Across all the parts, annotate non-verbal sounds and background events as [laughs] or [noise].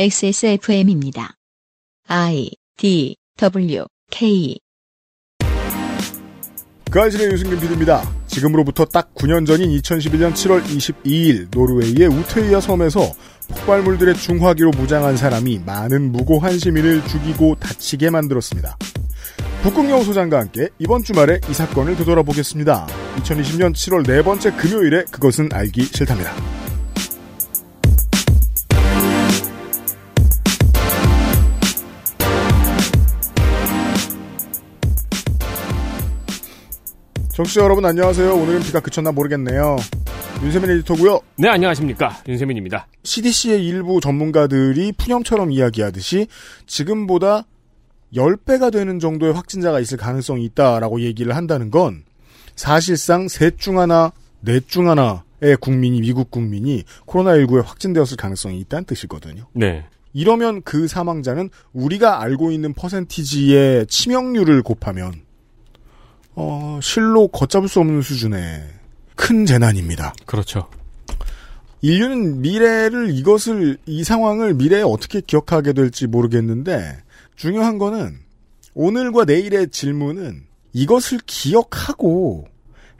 XSFM입니다. I D W K 그 아실의 유승균 PD입니다. 지금으로부터 딱 9년 전인 2011년 7월 22일 노르웨이의 우테이아 섬에서 폭발물들의 중화기로 무장한 사람이 많은 무고한 시민을 죽이고 다치게 만들었습니다. 북극여우 소장과 함께 이번 주말에 이 사건을 되돌아보겠습니다. 2020년 7월 네 번째 금요일에 그것은 알기 싫답니다. 정치자 여러분 안녕하세요. 오늘은 비가 그쳤나 모르겠네요. 윤세민 에디터고요. 네, 안녕하십니까. 윤세민입니다. CDC의 일부 전문가들이 푸념처럼 이야기하듯이 지금보다 10배가 되는 정도의 확진자가 있을 가능성이 있다라고 얘기를 한다는 건 사실상 셋 중 하나, 넷 중 하나의 국민이, 미국 국민이 코로나19에 확진되었을 가능성이 있다는 뜻이거든요. 네. 이러면 그 사망자는 우리가 알고 있는 퍼센티지의 치명률을 곱하면 어, 실로 걷잡을 수 없는 수준의 큰 재난입니다. 그렇죠. 인류는 미래를 이것을 이 상황을 미래에 어떻게 기억하게 될지 모르겠는데 중요한 거는 오늘과 내일의 질문은 이것을 기억하고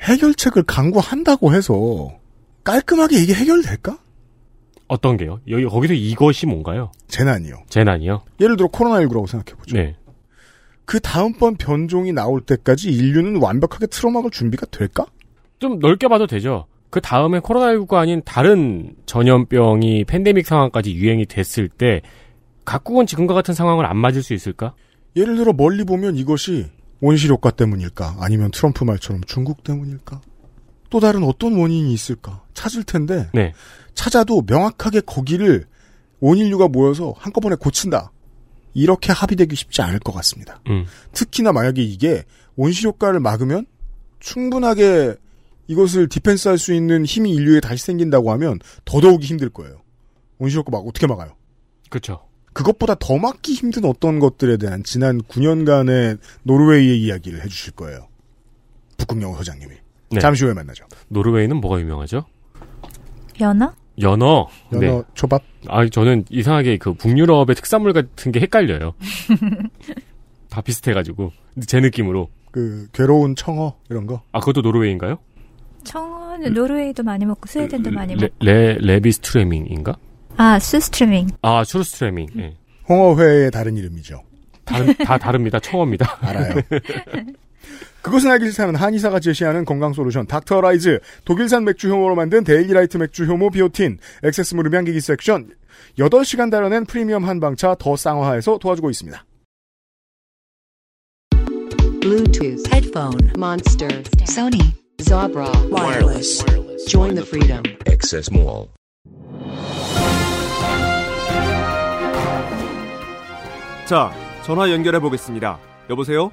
해결책을 강구한다고 해서 깔끔하게 이게 해결될까? 어떤 게요? 여기, 거기서 이것이 뭔가요? 재난이요. 재난이요? 예를 들어 코로나19라고 생각해 보죠. 네. 그 다음번 변종이 나올 때까지 인류는 완벽하게 틀어막을 준비가 될까? 좀 넓게 봐도 되죠. 그 다음에 코로나19가 아닌 다른 전염병이 팬데믹 상황까지 유행이 됐을 때 각국은 지금과 같은 상황을 안 맞을 수 있을까? 예를 들어 멀리 보면 이것이 온실 효과 때문일까? 아니면 트럼프 말처럼 중국 때문일까? 또 다른 어떤 원인이 있을까? 찾을 텐데 네. 찾아도 명확하게 거기를 온 인류가 모여서 한꺼번에 고친다. 이렇게 합의되기 쉽지 않을 것 같습니다. 음. 특히나 만약에 이게 온실 효과를 막으면 충분하게 이것을 defense 할 수 있는 힘이 인류에 다시 생긴다고 하면 더더욱이 힘들 거예요. 온실 효과 막 어떻게 막아요? 그렇죠. 그것보다 더 막기 힘든 어떤 것들에 대한 지난 9년간의 노르웨이의 이야기를 해주실 거예요. 북극여우 소장님이. 네. 잠시 후에 만나죠. 노르웨이는 뭐가 유명하죠? 연어? 연어. 연어 네. 초밥. 아, 저는 이상하게 그 북유럽의 특산물 같은 게 헷갈려요. [laughs] 다 비슷해가지고. 제 느낌으로. 그 먹은 청어 이런 거. 아, 그것도 노르웨이인가요? 청어는 노르웨이도 많이 먹고 스웨덴도 많이 레, 먹고. 레, 레비스트레밍인가? 아, 수스트리밍. 아, 슈르스트레밍. 예. 홍어회의 다른 이름이죠. 다른, 다 다릅니다. 처음입니다. 알아요. [laughs] 그것은 알기 싫다는 한의사가 제시하는 건강 솔루션 닥터라이즈 독일산 맥주 효모로 만든 데일리라이트 맥주 효모 비오틴 액세스 무릎 양기기 섹션 8시간 달아낸 프리미엄 한방차 더 쌍화에서 도와주고 있습니다. Bluetooth, headphone, Monster, Sony, Zabra, wireless. Join the freedom. Access Mall. 자, 전화 연결해 보겠습니다. 여보세요?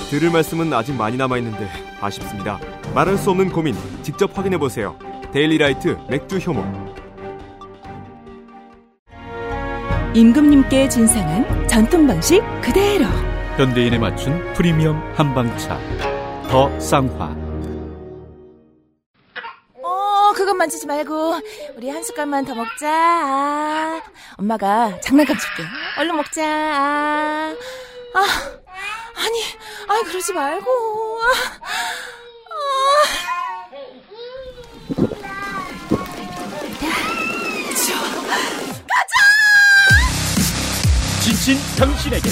들을 말씀은 아직 많이 남아 있는데 아쉽습니다. 말할 수 없는 고민 직접 확인해 보세요. 데일리라이트 맥주 효모. 임금님께 진상한 전통 방식 그대로 현대인에 맞춘 프리미엄 한방차 더 쌍화 어 그것 만지지 말고 우리 한 숟갈만 더 먹자 아, 엄마가 장난감 줄게 얼른 먹자 아, 아 아니 아니 그러지 말고 아, 아. 좋아. 지친 당신에게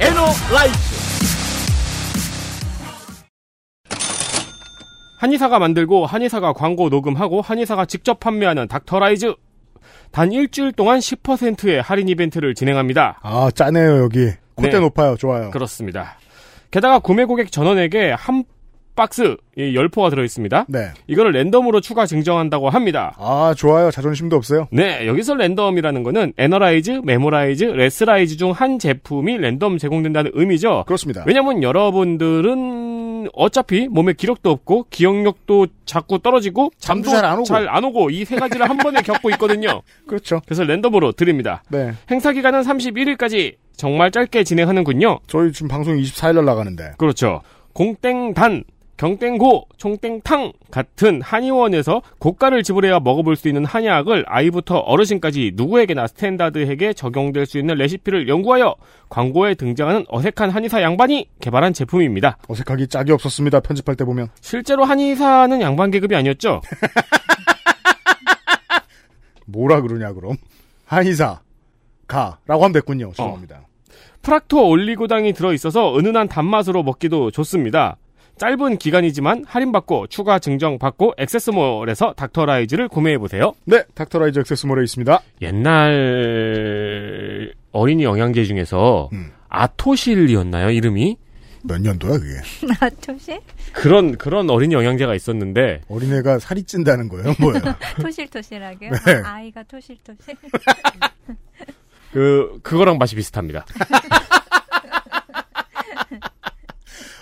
에너라이즈 한의사가 만들고 한의사가 광고 녹음하고 한의사가 직접 판매하는 닥터라이즈. 단 일주일 동안 10%의 할인 이벤트를 진행합니다. 아, 짜네요, 여기. 콧대 네. 높아요. 좋아요. 그렇습니다. 게다가 구매 고객 전원에게 한 박스 이 열포가 들어 있습니다. 네. 이거를 랜덤으로 추가 증정한다고 합니다. 아, 좋아요. 자존심도 없어요. 네, 여기서 랜덤이라는 거는 에너라이즈, 메모라이즈, 레스라이즈 중 한 제품이 랜덤 제공된다는 의미죠. 그렇습니다. 왜냐면 여러분들은 어차피 몸에 기력도 없고 기억력도 자꾸 떨어지고 잠도 잘 안 오고. 잘 안 오고 이 세 가지를 한 번에 겪고 있거든요. [laughs] 그렇죠. 그래서 랜덤으로 드립니다. 네. 행사 기간은 31일까지 정말 짧게 진행하는군요. 저희 지금 방송 24일 날 나가는데. 그렇죠. 공땡단, 경땡고, 총땡탕 같은 한의원에서 고가를 지불해야 먹어볼 수 있는 한약을 아이부터 어르신까지 누구에게나 스탠다드하게 적용될 수 있는 레시피를 연구하여 광고에 등장하는 어색한 한의사 양반이 개발한 제품입니다. 어색하기 짝이 없었습니다. 편집할 때 보면. 실제로 한의사는 양반 계급이 아니었죠. [laughs] 뭐라 그러냐, 그럼. 한의사. 가. 라고 하면 됐군요. 죄송합니다. 프락토 올리고당이 들어있어서 은은한 단맛으로 먹기도 좋습니다. 짧은 기간이지만 할인받고 추가 증정받고 액세스몰에서 닥터라이즈를 구매해보세요. 네. 닥터라이즈 액세스몰에 있습니다. 옛날 어린이 영양제 중에서 음. 아토실이었나요 이름이? 몇 년도야, 그게? [laughs] 토실? 그런 그런 어린이 영양제가 있었는데 어린애가 살이 찐다는 거예요? 뭐예요? [laughs] 토실토실하게요? 네. 아, 아이가 토실토실? [laughs] 그 그거랑 맛이 비슷합니다.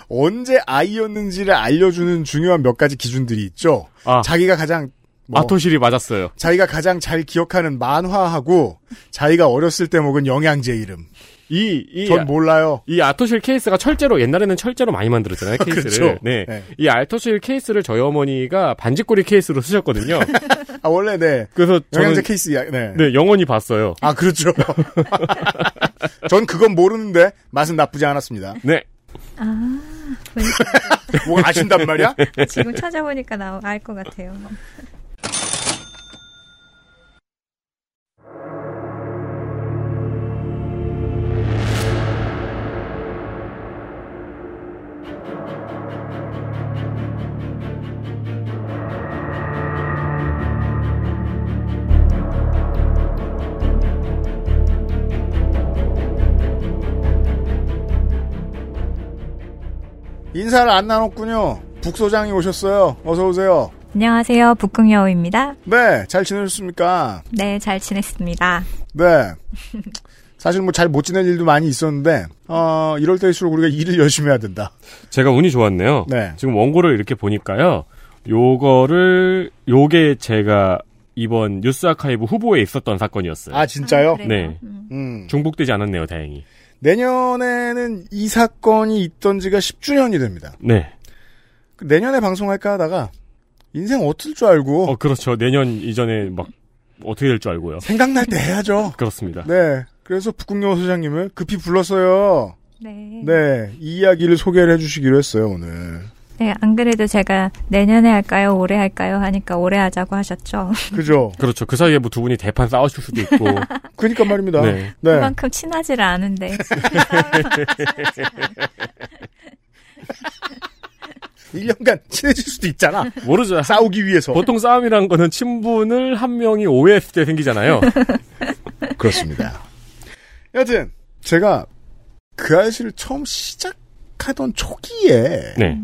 언제 아이였는지를 알려주는 중요한 몇 가지 기준들이 있죠. 아, 자기가 가장 뭐, 아토실이 맞았어요. 자기가 가장 잘 기억하는 만화하고 자기가 어렸을 때 먹은 영양제 이름. 이 이 전 몰라요. 이 아토실 케이스가 철제로 옛날에는 철제로 많이 만들었잖아요 [laughs] 케이스를. 그렇죠. 네. 네. 이 아토실 케이스를 저희 어머니가 반지꼬리 케이스로 쓰셨거든요. [laughs] 아 원래 네 그래서 영양제 케이스 야 네. 네 영원히 봤어요. 아 그렇죠. [laughs] 전 그건 모르는데 맛은 나쁘지 않았습니다. 네. 아, 뭐 아신단 말이야? 지금 찾아보니까 나 알 것 같아요. 인사를 안 나눴군요. 북소장이 오셨어요. 어서 오세요. 안녕하세요. 북궁여우입니다. 네, 잘 지내셨습니까? 네, 잘 지냈습니다. 네. 사실 뭐 잘 못 지낼 일도 많이 있었는데 어, 이럴 때일수록 우리가 일을 열심히 해야 된다. 제가 운이 좋았네요. 네. 지금 원고를 이렇게 보니까요. 요거를 요게 제가 이번 뉴스 아카이브 후보에 있었던 사건이었어요. 아 진짜요? 그래요? 네. 음. 음. 중복되지 않았네요, 다행히. 내년에는 이 사건이 있던 지가 10주년이 됩니다. 네. 그 내년에 방송할까 하다가 인생 어떨 줄 알고 어, 그렇죠. 내년 이전에 막 어떻게 될 줄 알고요. 생각날 때 해야죠. 그렇습니다. 네. 그래서 북극여 소장님을 급히 불렀어요. 네. 네. 이 이야기를 소개를 해주시기로 했어요, 오늘. 네, 안 그래도 제가 내년에 할까요? 올해 할까요? 하니까 올해 하자고 하셨죠. [laughs] 그죠? 그렇죠. 그 사이에 뭐 두 분이 대판 싸우실 수도 있고. [laughs] 그니까 말입니다. 네. 네. 그만큼 친하지를 않은데. [laughs] 1년간 친해질 수도 있잖아. 모르죠. 싸우기 위해서. 보통 싸움이란 거는 친분을 한 명이 오해했을 때 생기잖아요. 그렇습니다. 여튼, 제가 그 아이씨를 처음 시작하던 초기에, 네.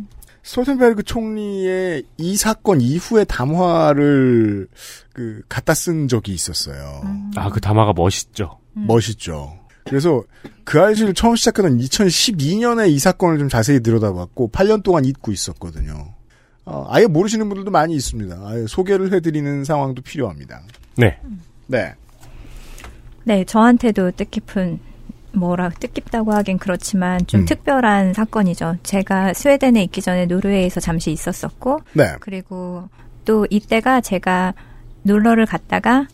스토텐베르그 총리의 이 사건 이후의 담화를 그 갖다 쓴 적이 있었어요. 아, 그 담화가 멋있죠. 멋있죠. 그래서 그 아이씨를 처음 시작하던 2012년에 이 사건을 좀 자세히 들여다봤고 8년 동안 잊고 있었거든요. 어, 아예 모르시는 분들도 많이 있습니다. 아예 소개를 해드리는 상황도 필요합니다. 네. 네. 네, 저한테도 뜻깊은 뭐라 뜻깊다고 하긴 그렇지만 좀 음. 특별한 사건이죠. 제가 스웨덴에 있기 전에 노르웨이에서 잠시 있었었고 네. 그리고 또 이때가 제가 놀러를 갔다가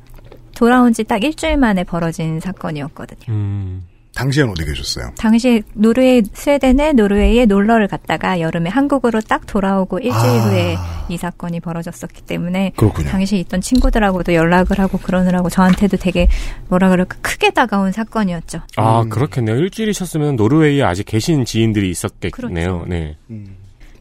돌아온 지 딱 일주일 만에 벌어진 사건이었거든요. 음. 당시엔 어디 계셨어요? 당시 노르웨이 스웨덴에 노르웨이에 놀러를 갔다가 여름에 한국으로 딱 돌아오고 일주일 아. 후에 이 사건이 벌어졌었기 때문에 그렇군요. 당시 있던 친구들하고도 연락을 하고 그러느라고 저한테도 되게 뭐라 그럴까 크게 다가온 사건이었죠. 아, 음. 그렇겠네요. 일주일이셨으면 노르웨이에 아직 계신 지인들이 있었겠네요. 그렇죠. 네. 음.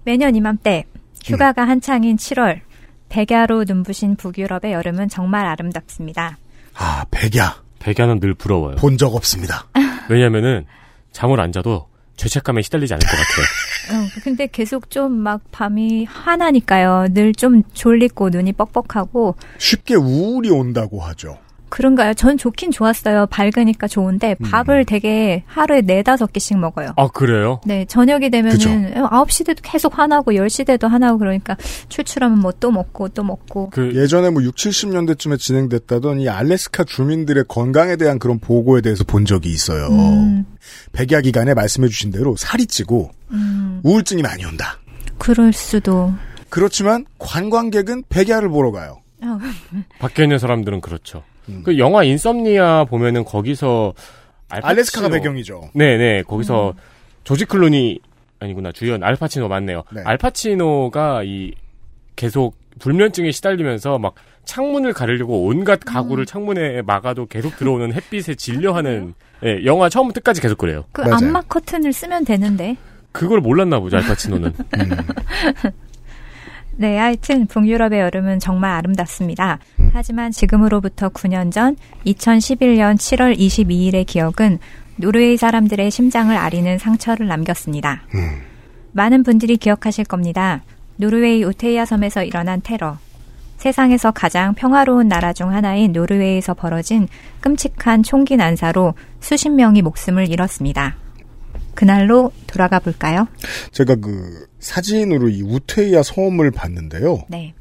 매년 이맘때 휴가가 한창인 7월 백야로 눈부신 북유럽의 여름은 정말 아름답습니다. 아, 백야. 백야는 늘 부러워요. 본 적 없습니다. 왜냐면은 잠을 안 자도 죄책감에 시달리지 않을 것 같아요. [laughs] 어, 근데 계속 좀 막 밤이 화나니까요. 늘 좀 졸리고 눈이 뻑뻑하고 쉽게 우울이 온다고 하죠. 그런가요? 전 좋긴 좋았어요. 밝으니까 좋은데 밥을 되게 하루에 네다섯 개씩 먹어요. 아 그래요? 네, 저녁이 되면은 9시 돼도 계속 화나고 10시 돼도 화나고 그러니까 출출하면 뭐 또 먹고 또 먹고 그 예전에 뭐 6, 70년대쯤에 진행됐다던 이 알래스카 주민들의 건강에 대한 그런 보고에 대해서 본 적이 있어요. 음, 백야 기간에 말씀해 주신 대로 살이 찌고 음, 우울증이 많이 온다. 그럴 수도. 그렇지만 관광객은 백야를 보러 가요. 어, 밖에 있는 사람들은 그렇죠. 음. 그 영화 인썸니아 보면은 거기서 알파치노- 알래스카가 배경이죠. 네네 거기서 조지 클루니 아니구나 주연 알파치노 맞네요. 네. 알파치노가 이 계속 불면증에 시달리면서 막 창문을 가리려고 온갖 음. 가구를 창문에 막아도 계속 들어오는 햇빛에 질려하는 예, 영화 처음부터 끝까지 계속 그래요. 그 맞아요. 암막 커튼을 쓰면 되는데. 그걸 몰랐나 보죠 알파치노는. [laughs] 네, 하여튼 북유럽의 여름은 정말 아름답습니다. 하지만 지금으로부터 9년 전 2011년 7월 22일의 기억은 노르웨이 사람들의 심장을 아리는 상처를 남겼습니다. 많은 분들이 기억하실 겁니다. 노르웨이 우테이아 섬에서 일어난 테러. 세상에서 가장 평화로운 나라 중 하나인 노르웨이에서 벌어진 끔찍한 총기 난사로 수십 명이 목숨을 잃었습니다. 그날로 돌아가 볼까요? 제가 그 사진으로 이 우테이아 섬을 봤는데요. 네.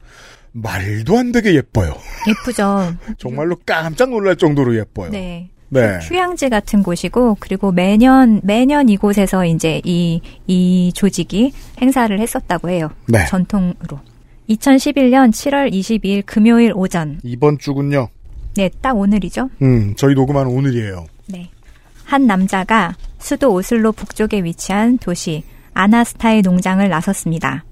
말도 안 되게 예뻐요. 예쁘죠? [laughs] 정말로 깜짝 놀랄 정도로 예뻐요. 네. 네. 휴양지 같은 곳이고 그리고 매년 매년 이곳에서 이제 이 이 조직이 행사를 했었다고 해요. 네. 전통으로. 2011년 7월 22일 금요일 오전. 이번 주군요. 네, 딱 오늘이죠. 음, 저희 녹음하는 오늘이에요. 네. 한 남자가 수도 오슬로 북쪽에 위치한 도시 아나스타의 농장을 나섰습니다.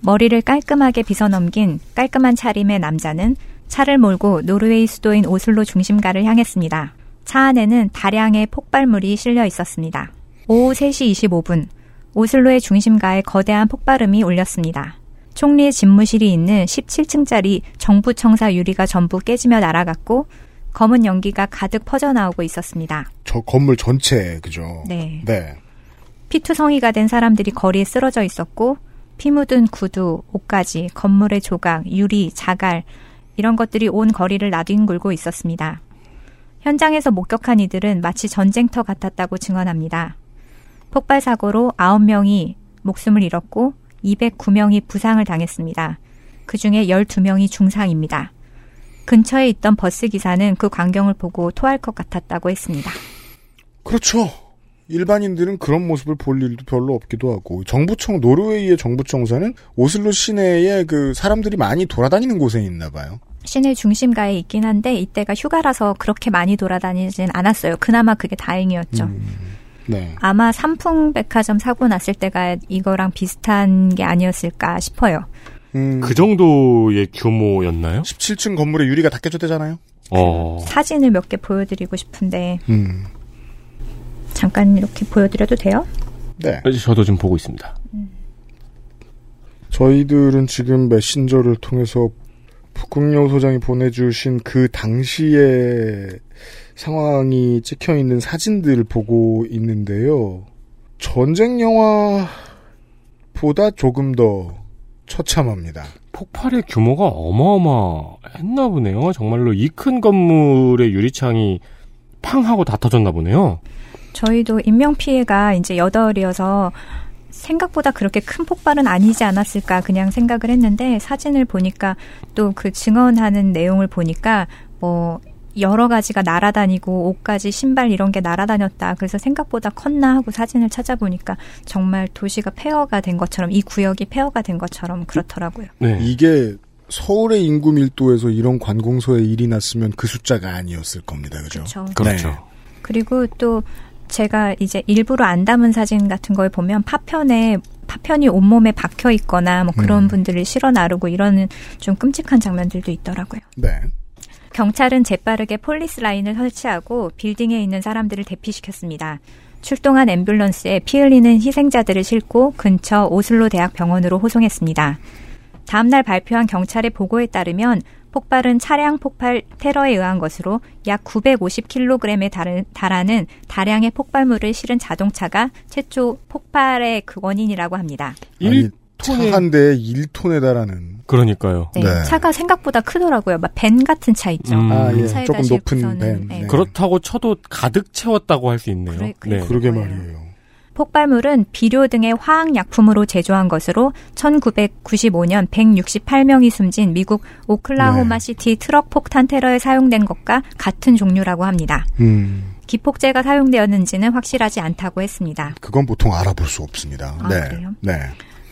머리를 깔끔하게 빗어 넘긴 깔끔한 차림의 남자는 차를 몰고 노르웨이 수도인 오슬로 중심가를 향했습니다. 차 안에는 다량의 폭발물이 실려 있었습니다. 오후 3시 25분, 오슬로의 중심가에 거대한 폭발음이 울렸습니다. 총리의 집무실이 있는 17층짜리 정부 청사 유리가 전부 깨지며 날아갔고 검은 연기가 가득 퍼져나오고 있었습니다. 저 건물 전체, 그죠? 네. 네. 피투성이가 된 사람들이 거리에 쓰러져 있었고 피 묻은 구두, 옷가지, 건물의 조각, 유리, 자갈 이런 것들이 온 거리를 나뒹굴고 있었습니다. 현장에서 목격한 이들은 마치 전쟁터 같았다고 증언합니다. 폭발 사고로 9명이 목숨을 잃었고 209명이 부상을 당했습니다. 그 중에 12명이 중상입니다. 근처에 있던 버스 기사는 그 광경을 보고 토할 것 같았다고 했습니다. 그렇죠. 일반인들은 그런 모습을 볼 일도 별로 없기도 하고 정부청 노르웨이의 정부청사는 오슬로 시내에 그 사람들이 많이 돌아다니는 곳에 있나 봐요. 시내 중심가에 있긴 한데 이때가 휴가라서 그렇게 많이 돌아다니진 않았어요. 그나마 그게 다행이었죠. 네. 아마 삼풍백화점 사고 났을 때가 이거랑 비슷한 게 아니었을까 싶어요. 음, 그 정도의 규모였나요? 17층 건물에 유리가 다 깨졌대잖아요. 어. 사진을 몇 개 보여드리고 싶은데 음. 잠깐 이렇게 보여드려도 돼요? 네. 저도 지금 보고 있습니다. 저희들은 지금 메신저를 통해서 북극영 소장이 보내주신 그 당시의 상황이 찍혀 있는 사진들을 보고 있는데요. 전쟁 영화보다 조금 더 처참합니다. 폭발의 규모가 어마어마했나 보네요. 정말로 이 큰 건물의 유리창이 팡 하고 다 터졌나 보네요. 저희도 인명 피해가 이제 여덟이어서 생각보다 그렇게 큰 폭발은 아니지 않았을까 그냥 생각을 했는데 사진을 보니까 또 그 증언하는 내용을 보니까 뭐 여러 가지가 날아다니고 옷까지 신발 이런 게 날아다녔다. 그래서 생각보다 컸나 하고 사진을 찾아보니까 정말 도시가 폐허가 된 것처럼 이 구역이 폐허가 된 것처럼 그렇더라고요. 네. 이게 서울의 인구 밀도에서 이런 관공서에 일이 났으면 그 숫자가 아니었을 겁니다. 그죠? 그렇죠. 그렇죠. 네. 그리고 또 제가 이제 일부러 안 담은 사진 같은 걸 보면 파편에 파편이 온몸에 박혀 있거나 뭐 그런 음. 분들을 실어 나르고 이러는 좀 끔찍한 장면들도 있더라고요. 네. 경찰은 재빠르게 폴리스 라인을 설치하고 빌딩에 있는 사람들을 대피시켰습니다. 출동한 앰뷸런스에 피 흘리는 희생자들을 싣고 근처 오슬로 대학 병원으로 호송했습니다. 다음날 발표한 경찰의 보고에 따르면 폭발은 차량 폭발 테러에 의한 것으로 약 950kg에 달하는, 다량의 폭발물을 실은 자동차가 최초 폭발의 그 원인이라고 합니다. 아니, 1 톤에 차한 대에 1톤에 달하는. 그러니까요. 네, 네. 차가 생각보다 크더라고요. 막 벤 같은 차 있죠. 음. 아, 예. 조금 높은 밴. 네. 네. 그렇다고 쳐도 가득 채웠다고 할 수 있네요. 그래, 그- 네. 그러게 거예요. 말이에요. 폭발물은 비료 등의 화학약품으로 제조한 것으로 1995년 168명이 숨진 미국 오클라호마 네. 시티 트럭 폭탄 테러에 사용된 것과 같은 종류라고 합니다. 음, 기폭제가 사용되었는지는 확실하지 않다고 했습니다. 그건 보통 알아볼 수 없습니다. 아, 네. 그래요? 네.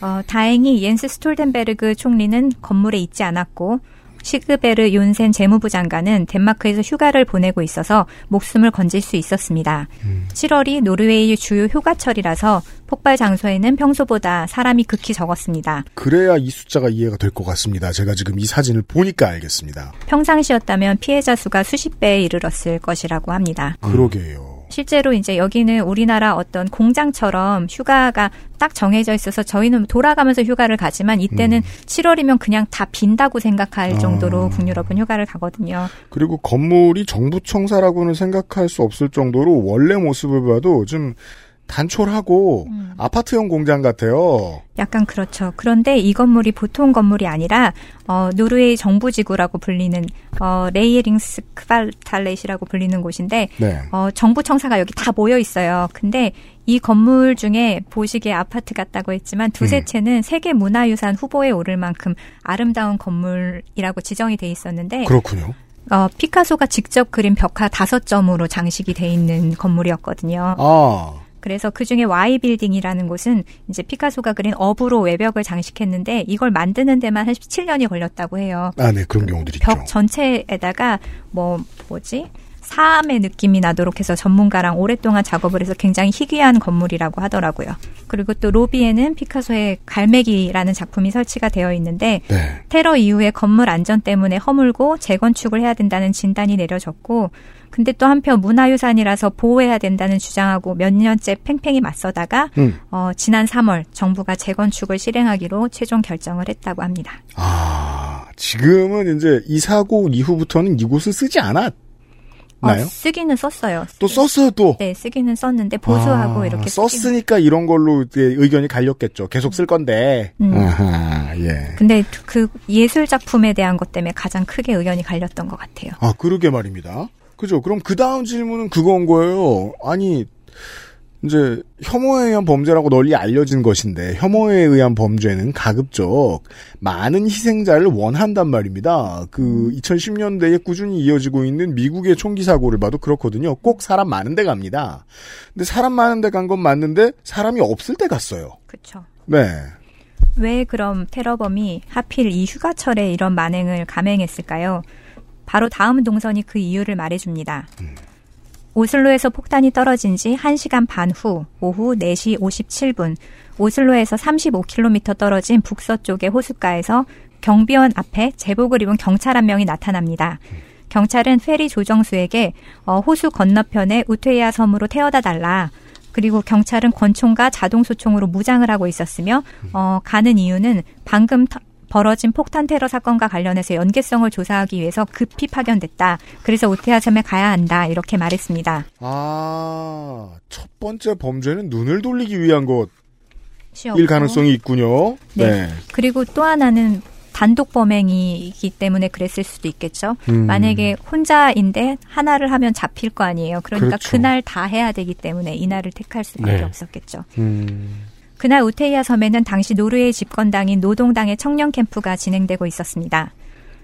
어, 다행히 옌스 스톨덴베르그 총리는 건물에 있지 않았고 시그베르 윤센 재무부 장관은 덴마크에서 휴가를 보내고 있어서 목숨을 건질 수 있었습니다. 7월이 노르웨이 주요 휴가철이라서 폭발 장소에는 평소보다 사람이 극히 적었습니다. 그래야 이 숫자가 이해가 될 것 같습니다. 제가 지금 이 사진을 보니까 알겠습니다. 평상시였다면 피해자 수가 수십 배에 이르렀을 것이라고 합니다. 그러게요. 실제로 이제 여기는 우리나라 어떤 공장처럼 휴가가 딱 정해져 있어서 저희는 돌아가면서 휴가를 가지만 이때는 7월이면 그냥 다 빈다고 생각할 아. 정도로 북유럽은 휴가를 가거든요. 그리고 건물이 정부 청사라고는 생각할 수 없을 정도로 원래 모습을 봐도 좀 단촐하고 음. 아파트형 공장 같아요. 약간 그렇죠. 그런데 이 건물이 보통 건물이 아니라 어, 노르웨이 정부 지구라고 불리는 어, 레이링스 크발탈렛이라고 불리는 곳인데 네. 어, 정부 청사가 여기 다 모여 있어요. 근데 이 건물 중에 보시기에 아파트 같다고 했지만 두세 음. 채는 세계 문화유산 후보에 오를 만큼 아름다운 건물이라고 지정이 돼 있었는데 그렇군요. 어, 피카소가 직접 그린 벽화 다섯 점으로 장식이 돼 있는 건물이었거든요. 아, 그래서 그 중에 Y 빌딩이라는 곳은 이제 피카소가 그린 업으로 외벽을 장식했는데 이걸 만드는 데만 한 17년이 걸렸다고 해요. 아, 네, 그런 경우들 있죠. 벽 전체에다가 뭐 뭐지? 사암의 느낌이 나도록 해서 전문가랑 오랫동안 작업을 해서 굉장히 희귀한 건물이라고 하더라고요. 그리고 또 로비에는 피카소의 갈매기라는 작품이 설치가 되어 있는데 네. 테러 이후에 건물 안전 때문에 허물고 재건축을 해야 된다는 진단이 내려졌고 근데 또 한편 문화유산이라서 보호해야 된다는 주장하고 몇 년째 팽팽히 맞서다가 음. 어, 지난 3월 정부가 재건축을 실행하기로 최종 결정을 했다고 합니다. 아, 지금은 이제 이 사고 이후부터는 이곳을 쓰지 않았나요? 어, 쓰기는 썼어요. 또 썼어요, 또. 네, 쓰기는 썼는데 보수하고 아, 이렇게 썼으니까 이런 걸로 의견이 갈렸겠죠. 계속 쓸 건데. 음. 아하, 예. 근데 그 예술 작품에 대한 것 때문에 가장 크게 의견이 갈렸던 것 같아요. 아, 그러게 말입니다. 그죠. 그럼 그 다음 질문은 그건 거예요. 아니, 이제 혐오에 의한 범죄라고 널리 알려진 것인데 혐오에 의한 범죄는 가급적 많은 희생자를 원한단 말입니다. 그 2010년대에 꾸준히 이어지고 있는 미국의 총기 사고를 봐도 그렇거든요. 꼭 사람 많은 데 갑니다. 근데 사람 많은 데 간 건 맞는데 사람이 없을 때 갔어요. 그렇죠. 네. 왜 그럼 테러범이 하필 이 휴가철에 이런 만행을 감행했을까요? 바로 다음 동선이 그 이유를 말해줍니다. 오슬로에서 폭탄이 떨어진 지 1시간 반 후 오후 4시 57분 오슬로에서 35km 떨어진 북서쪽의 호숫가에서 경비원 앞에 제복을 입은 경찰 한 명이 나타납니다. 경찰은 페리 조정수에게 어, 호수 건너편의 우테야 섬으로 태워다 달라. 그리고 경찰은 권총과 자동소총으로 무장을 하고 있었으며 어, 가는 이유는 방금 터- 벌어진 폭탄 테러 사건과 관련해서 연계성을 조사하기 위해서 급히 파견됐다. 그래서 섬에 가야 한다. 이렇게 말했습니다. 아, 첫 번째 범죄는 눈을 돌리기 위한 것일 시였고. 가능성이 있군요. 네. 네. 그리고 또 하나는 단독 범행이기 때문에 그랬을 수도 있겠죠. 음. 만약에 혼자인데 하나를 하면 잡힐 거 아니에요. 그러니까 그렇죠. 그날다 해야 되기 때문에 이날을 택할 수밖에 네. 없었겠죠. 음. 그날 우테이아 섬에는 당시 노르웨이 집권당인 노동당의 청년 캠프가 진행되고 있었습니다.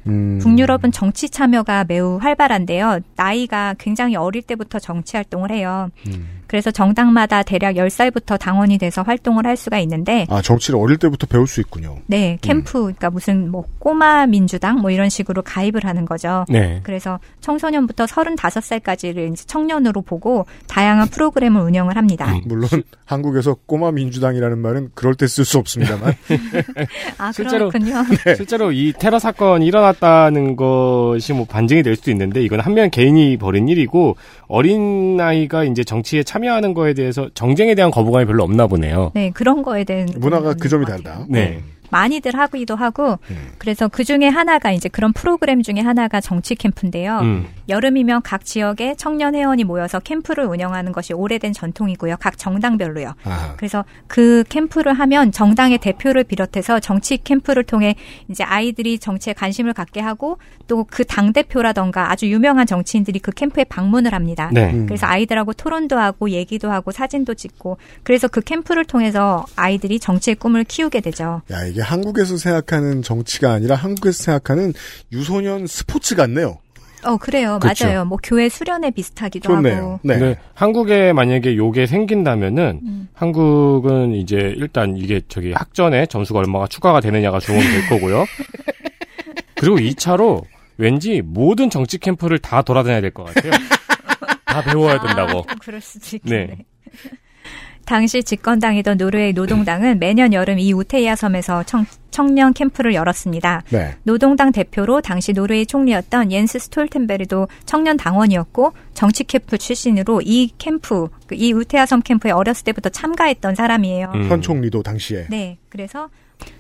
음. 북유럽은 정치 참여가 매우 활발한데요. 나이가 굉장히 어릴 때부터 정치 활동을 해요. 음. 그래서 정당마다 대략 10살부터 당원이 돼서 활동을 할 수가 있는데 아, 정치를 어릴 때부터 배울 수 있군요. 네, 캠프, 그러니까 무슨 뭐 꼬마 민주당 뭐 이런 식으로 가입을 하는 거죠. 네. 그래서 청소년부터 35살까지를 이제 청년으로 보고 다양한 프로그램을 운영을 합니다. 물론 한국에서 꼬마 민주당이라는 말은 그럴 때 쓸 수 없습니다만. [laughs] 아, 실제로- 그렇군요. [laughs] 실제로 이 테러 사건이 일어났다는 것이 뭐 반증이 될 수도 있는데 이건 한 명 개인이 벌인 일이고 어린 아이가 이제 정치에 참여 하는 거에 대해서 정쟁에 대한 거부감이 별로 없나 보네요. 네, 그런 거에 대한 문화가 그 점이. 다르다. 네. 많이들 하기도 하고 음. 그래서 그 중에 하나가 이제 그런 프로그램 중에 하나가 정치 캠프인데요. 음. 여름이면 각 지역에 청년 회원이 모여서 캠프를 운영하는 것이 오래된 전통이고요. 각 정당별로요. 아하. 그래서 그 캠프를 하면 정당의 대표를 비롯해서 정치 캠프를 통해 이제 아이들이 정치에 관심을 갖게 하고 또 그 당 대표라던가 아주 유명한 정치인들이 그 캠프에 방문을 합니다. 네. 음. 그래서 아이들하고 토론도 하고 얘기도 하고 사진도 찍고 그래서 그 캠프를 통해서 아이들이 정치의 꿈을 키우게 되죠. 야, 이게 한국에서 생각하는 정치가 아니라 한국에서 생각하는 유소년 스포츠 같네요. 어 그래요, 그쵸. 맞아요. 뭐 교회 수련회 비슷하기도 좋네요. 하고. 네. 근데 한국에 만약에 요게 생긴다면은 음. 한국은 이제 일단 이게 저기 학전에 점수가 얼마가 추가가 되느냐가 주목이 될 거고요. [laughs] 그리고 2차로 왠지 모든 정치 캠프를 다 돌아다녀야 될 것 같아요. 다 배워야 된다고. 아, 그럴 수도 있겠네. 네. 당시 집권당이던 노르웨이 노동당은 매년 여름 이 우테이아 섬에서 청, 청년 캠프를 열었습니다. 네. 노동당 대표로 당시 노르웨이 총리였던 옌스 스톨텐베르도 청년 당원이었고 정치 캠프 출신으로 이 캠프, 그이 우테아 섬 캠프에 어렸을 때부터 참가했던 사람이에요. 음. 현 총리도 당시에. 네, 그래서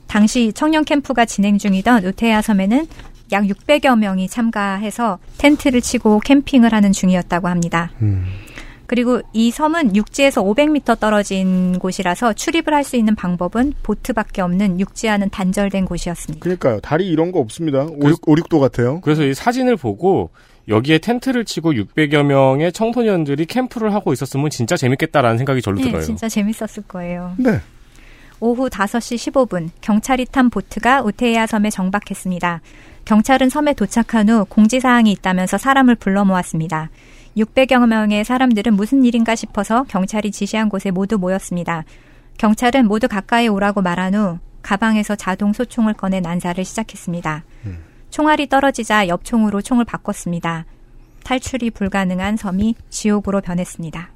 당시 청년 캠프가 진행 중이던 우테아 섬에는 약 600여 명이 참가해서 텐트를 치고 캠핑을 하는 중이었다고 합니다. 음. 그리고 이 섬은 육지에서 500m 떨어진 곳이라서 출입을 할 수 있는 방법은 보트밖에 없는 육지와는 단절된 곳이었습니다. 그러니까요. 다리 이런 거 없습니다. 오, 그- 5, 6도 같아요. 그래서 이 사진을 보고 여기에 텐트를 치고 600여 명의 청소년들이 캠프를 하고 있었으면 진짜 재밌겠다라는 생각이 절로 네, 들어요. 진짜 재밌었을 거예요. 네. 오후 5시 15분 경찰이 탄 보트가 우테야 섬에 정박했습니다. 경찰은 섬에 도착한 후 공지사항이 있다면서 사람을 불러 모았습니다. 600여 명의 사람들은 무슨 일인가 싶어서 경찰이 지시한 곳에 모두 모였습니다. 경찰은 모두 가까이 오라고 말한 후 가방에서 자동 소총을 꺼내 난사를 시작했습니다. 총알이 떨어지자 옆총으로 총을 바꿨습니다. 탈출이 불가능한 섬이 지옥으로 변했습니다.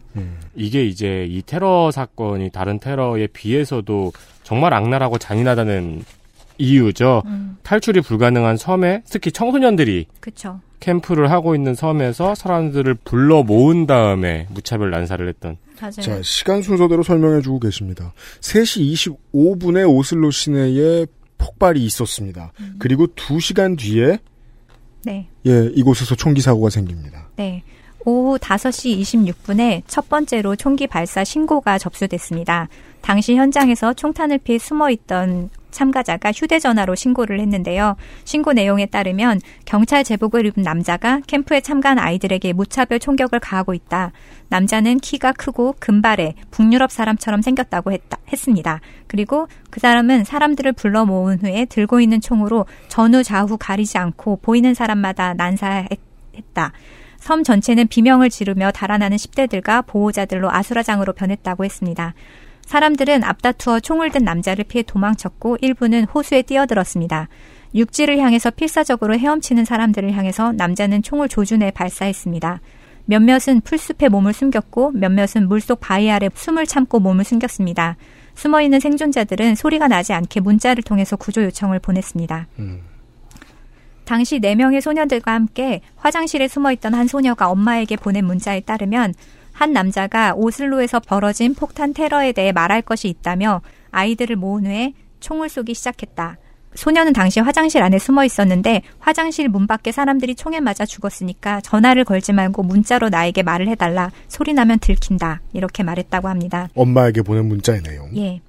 이게 이제 이 테러 사건이 다른 테러에 비해서도 정말 악랄하고 잔인하다는 이유죠. 음, 탈출이 불가능한 섬에 특히 청소년들이 그쵸. 캠프를 하고 있는 섬에서 사람들을 불러 모은 다음에 무차별 난사를 했던 맞아요. 자, 시간 순서대로 설명해 주고 계십니다. 3시 25분에 오슬로 시내에 폭발이 있었습니다. 그리고 2시간 뒤에 네. 예, 이곳에서 총기 사고가 생깁니다. 네. 오후 5시 26분에 첫 번째로 총기 발사 신고가 접수됐습니다. 당시 현장에서 총탄을 피해 숨어 있던 참가자가 휴대전화로 신고를 했는데요. 신고 내용에 따르면 경찰 제복을 입은 남자가 캠프에 참가한 아이들에게 무차별 총격을 가하고 있다. 남자는 키가 크고 금발에 북유럽 사람처럼 생겼다고 했다, 했습니다. 그리고 그 사람은 사람들을 불러 모은 후에 들고 있는 총으로 전후 좌우 가리지 않고 보이는 사람마다 난사했다. 섬 전체는 비명을 지르며 달아나는 10대들과 보호자들로 아수라장으로 변했다고 했습니다. 사람들은 앞다투어 총을 든 남자를 피해 도망쳤고 일부는 호수에 뛰어들었습니다. 육지를 향해서 필사적으로 헤엄치는 사람들을 향해서 남자는 총을 조준해 발사했습니다. 몇몇은 풀숲에 몸을 숨겼고 몇몇은 물속 바위 아래 숨을 참고 몸을 숨겼습니다. 숨어 있는 생존자들은 소리가 나지 않게 문자를 통해서 구조 요청을 보냈습니다. 당시 4명의 소녀들과 함께 화장실에 숨어 있던 한 소녀가 엄마에게 보낸 문자에 따르면 한 남자가 오슬로에서 벌어진 폭탄 테러에 대해 말할 것이 있다며 아이들을 모은 후에 총을 쏘기 시작했다. 소녀는 당시 화장실 안에 숨어 있었는데 화장실 문 밖에 사람들이 총에 맞아 죽었으니까 전화를 걸지 말고 문자로 나에게 말을 해달라. 소리 나면 들킨다. 이렇게 말했다고 합니다. 엄마에게 보낸 내용. 예.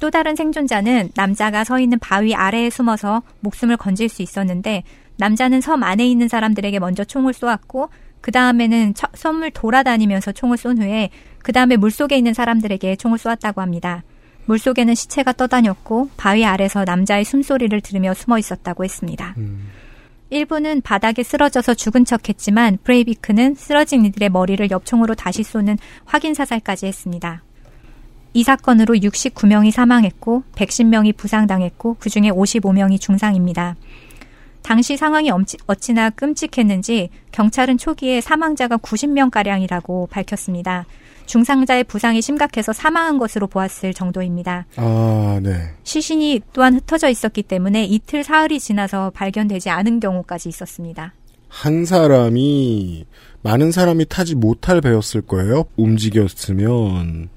또 다른 생존자는 남자가 서 있는 바위 아래에 숨어서 목숨을 건질 수 있었는데 남자는 섬 안에 있는 사람들에게 먼저 총을 쏘았고 그 다음에는 섬을 돌아다니면서 총을 쏜 후에 그 다음에 물속에 있는 사람들에게 총을 쏘았다고 합니다. 물속에는 시체가 떠다녔고 바위 아래서 남자의 숨소리를 들으며 숨어 있었다고 했습니다. 일부는 바닥에 쓰러져서 죽은 척했지만 브레이비크는 쓰러진 이들의 머리를 엽총으로 다시 쏘는 확인 사살까지 했습니다. 이 사건으로 69명이 사망했고 110명이 부상당했고 그중에 55명이 중상입니다. 당시 상황이 엄치, 어찌나 끔찍했는지 경찰은 초기에 사망자가 90명가량이라고 밝혔습니다. 중상자의 부상이 심각해서 사망한 것으로 보았을 정도입니다. 아, 네. 시신이 또한 흩어져 있었기 때문에 이틀 사흘이 지나서 발견되지 않은 경우까지 있었습니다. 한 사람이 많은 사람이 타지 못할 배였을 거예요. 움직였으면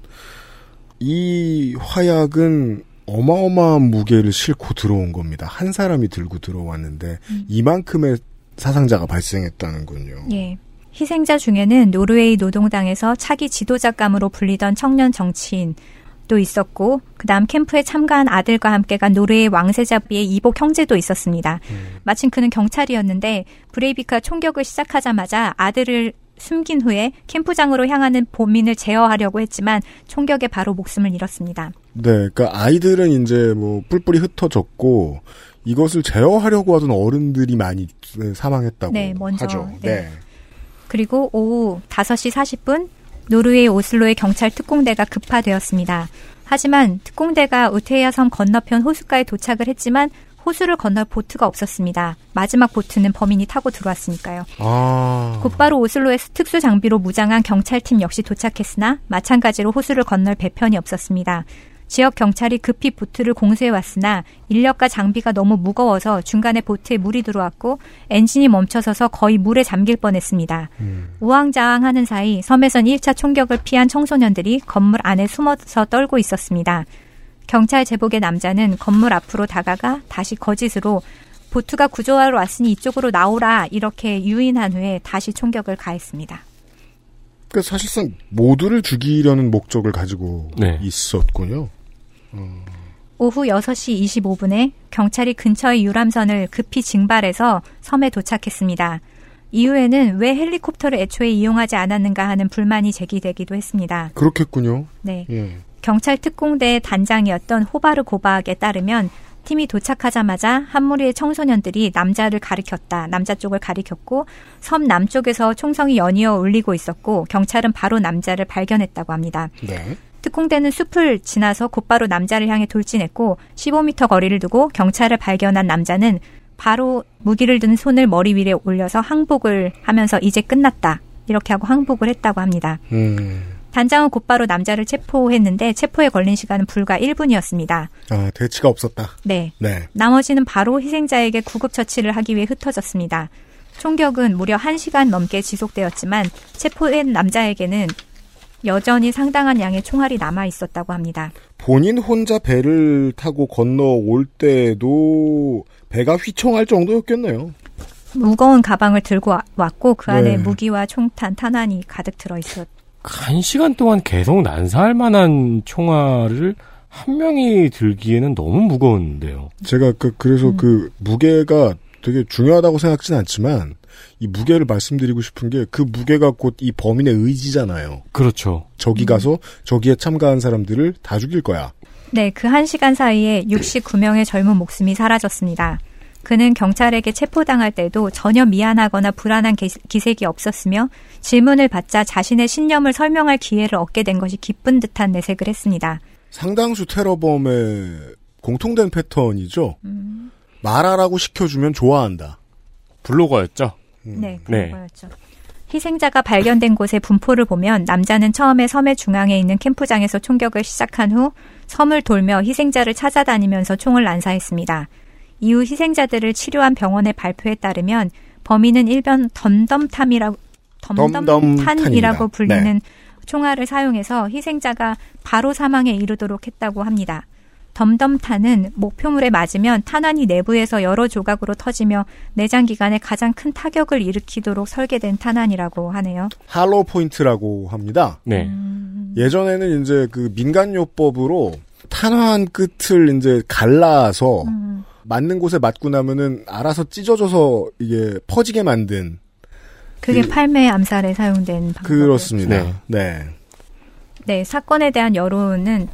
이 화약은 어마어마한 무게를 싣고 들어온 겁니다. 한 사람이 들고 들어왔는데 이만큼의 사상자가 발생했다는군요. 예. 희생자 중에는 노르웨이 노동당에서 차기 지도자감으로 불리던 청년 정치인도 있었고, 그 다음 캠프에 참가한 아들과 함께 간 노르웨이 왕세자비의 이복 형제도 있었습니다. 마침 그는 경찰이었는데, 브레이비크가 총격을 시작하자마자 아들을 숨긴 후에 캠프장으로 향하는 범인을 제어하려고 했지만 총격에 바로 목숨을 잃었습니다. 네, 그러니까 아이들은 이제 뭐 뿔뿔이 흩어졌고 이것을 제어하려고 하던 어른들이 많이 사망했다고 네, 먼저, 하죠. 네. 네. 그리고 오후 5시 40분 노르웨이 오슬로의 경찰 특공대가 급파되었습니다. 하지만 특공대가 우테야 섬 건너편 호숫가에 도착을 했지만 호수를 건널 보트가 없었습니다. 마지막 보트는 범인이 타고 들어왔으니까요. 아, 곧바로 오슬로에서 특수 장비로 무장한 경찰팀 역시 도착했으나 마찬가지로 호수를 건널 배편이 없었습니다. 지역 경찰이 급히 보트를 공수해 왔으나 인력과 장비가 너무 무거워서 중간에 보트에 물이 들어왔고 엔진이 멈춰서서 거의 물에 잠길 뻔했습니다. 우왕좌왕하는 사이 섬에선 1차 총격을 피한 청소년들이 건물 안에 숨어서 떨고 있었습니다. 경찰 제복의 남자는 건물 앞으로 다가가 다시 거짓으로 보트가 구조하러 왔으니 이쪽으로 나오라 이렇게 유인한 후에 다시 총격을 가했습니다. 그러니까 사실상 모두를 죽이려는 목적을 가지고 네. 있었군요. 오후 6시 25분에 경찰이 근처의 유람선을 급히 징발해서 섬에 도착했습니다. 이후에는 왜 헬리콥터를 애초에 이용하지 않았는가 하는 불만이 제기되기도 했습니다. 그렇겠군요. 네. 예. 경찰 특공대 단장이었던 호바르 고바학에 따르면 팀이 도착하자마자 한 무리의 청소년들이 남자를 가리켰다. 남자 쪽을 가리켰고 섬 남쪽에서 총성이 연이어 울리고 있었고 경찰은 바로 남자를 발견했다고 합니다. 네. 특공대는 숲을 지나서 곧바로 남자를 향해 돌진했고 15m 거리를 두고 경찰을 발견한 남자는 바로 무기를 든 손을 머리 위에 올려서 항복을 하면서 이제 끝났다. 이렇게 하고 항복을 했다고 합니다. 음. 단장은 곧바로 남자를 체포했는데 체포에 걸린 시간은 불과 1분이었습니다. 아, 대치가 없었다. 네. 네. 나머지는 바로 희생자에게 구급 처치를 하기 위해 흩어졌습니다. 총격은 무려 1시간 넘게 지속되었지만 체포된 남자에게는 여전히 상당한 양의 총알이 남아 있었다고 합니다. 본인 혼자 배를 타고 건너올 때도 배가 휘청할 정도였겠네요. 무거운 가방을 들고 와- 왔고 그 안에 네. 무기와 총탄, 탄환이 가득 들어 있었. 한 시간 동안 계속 난사할 만한 총알을 한 명이 들기에는 너무 무거운데요. 제가 그, 그래서 그 무게가 되게 중요하다고 생각진 않지만 이 무게를 말씀드리고 싶은 게 그 무게가 곧 이 범인의 의지잖아요. 그렇죠. 저기 가서 저기에 참가한 사람들을 다 죽일 거야. 네, 그 한 시간 사이에 69명의 젊은 목숨이 사라졌습니다. 그는 경찰에게 체포당할 때도 전혀 미안하거나 불안한 기- 기색이 없었으며 질문을 받자 자신의 신념을 설명할 기회를 얻게 된 것이 기쁜 듯한 내색을 했습니다. 상당수 테러범의 공통된 패턴이죠. 말하라고 시켜주면 좋아한다. 블로거였죠. 네, 네. 그런 거였죠. 희생자가 발견된 곳의 분포를 보면 남자는 처음에 섬의 중앙에 있는 캠프장에서 총격을 시작한 후 섬을 돌며 희생자를 찾아다니면서 총을 난사했습니다. 이후 희생자들을 치료한 병원의 발표에 따르면 범인은 일변 덤덤탐이라고 덤덤탄이라고. 불리는 총알을 사용해서 희생자가 바로 사망에 이르도록 했다고 합니다. 덤덤탄은 목표물에 맞으면 탄환이 내부에서 여러 조각으로 터지며 내장 기관에 가장 큰 타격을 일으키도록 설계된 탄환이라고 하네요. 할로 포인트라고 합니다. 네. 예전에는 이제 그 민간요법으로 탄환 끝을 이제 갈라서 음. 맞는 곳에 맞고 나면은 알아서 찢어져서 이게 퍼지게 만든 그게 그- 팔매 암살에 사용된 방법. 그렇습니다. 네. 네. 네, 사건에 대한 여론은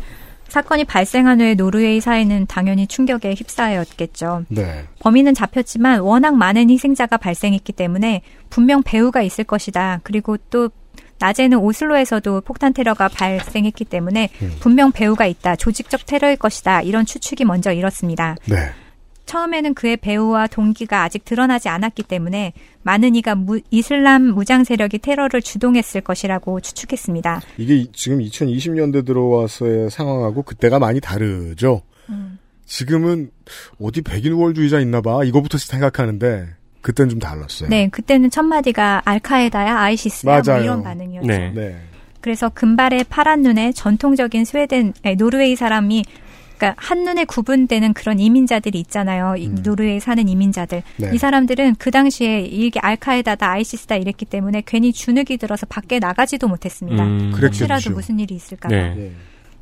사건이 발생한 후에 노르웨이 사회는 당연히 충격에 휩싸였겠죠. 네. 범인은 잡혔지만 워낙 많은 희생자가 발생했기 때문에 분명 배후가 있을 것이다. 그리고 또 낮에는 오슬로에서도 폭탄 테러가 발생했기 때문에 분명 배후가 있다. 조직적 테러일 것이다. 이런 추측이 먼저 일었습니다. 네. 처음에는 그의 배후와 동기가 아직 드러나지 않았기 때문에 많은 이가 무- 이슬람 무장 세력이 테러를 주동했을 것이라고 추측했습니다. 이게 이- 지금 2020년대 들어와서의 상황하고 그때가 많이 다르죠. 음. 지금은 어디 백인 우월주의자 있나 봐. 이거부터 생각하는데 그땐 좀 달랐어요. 네, 그때는 첫 마디가 알카에다야 아이시스야 뭐 맞아요. 이런 반응이었죠. 네. 네. 그래서 금발의 파란 눈에 전통적인 스웨덴, 아니, 노르웨이 사람이 그러니까 한눈에 구분되는 그런 이민자들이 있잖아요. 이 음. 노르웨이에 사는 이민자들. 네. 이 사람들은 그 당시에 이게 알카에다다 아이시스다 이랬기 때문에 괜히 주눅이 들어서 밖에 나가지도 못했습니다. 음. 혹시라도 무슨 일이 있을까 봐. 네. 예.